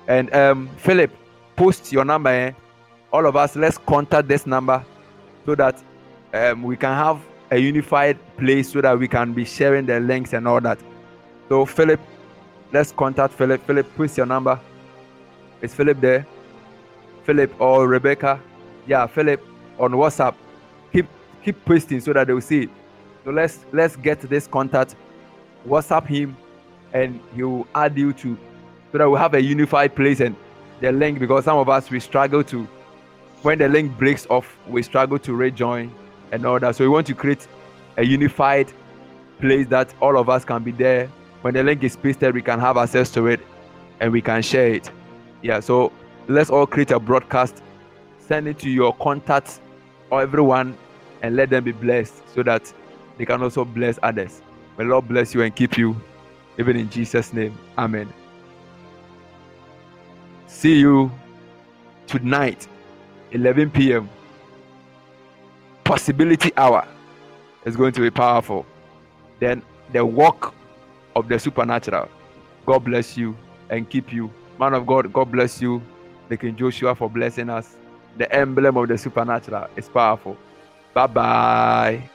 And um, Philip, post your number. Eh? All of us, let's contact this number so that um, we can have a unified place so that we can be sharing the links and all that. So Philip, let's contact Philip. Philip, post your number. Is Philip there? Philip or Rebecca? Yeah, Philip on WhatsApp. Keep keep posting so that they will see it. So let's let's get this contact. WhatsApp him, and he will add you to so that we have a unified place and the link because some of us we struggle to when the link breaks off we struggle to rejoin and all that. So we want to create a unified place that all of us can be there. When the link is pasted we can have access to it and we can share it. Yeah so let's all create a broadcast. Send it to your contacts or everyone and let them be blessed so that they can also bless others. May lord bless you and keep you even in jesus name. Amen see you tonight 11 p.m possibility hour is going to be powerful. Then the work of the supernatural. God bless you and keep you. Man of god god bless you. King joshua for blessing us. The emblem of the supernatural is powerful. Bye bye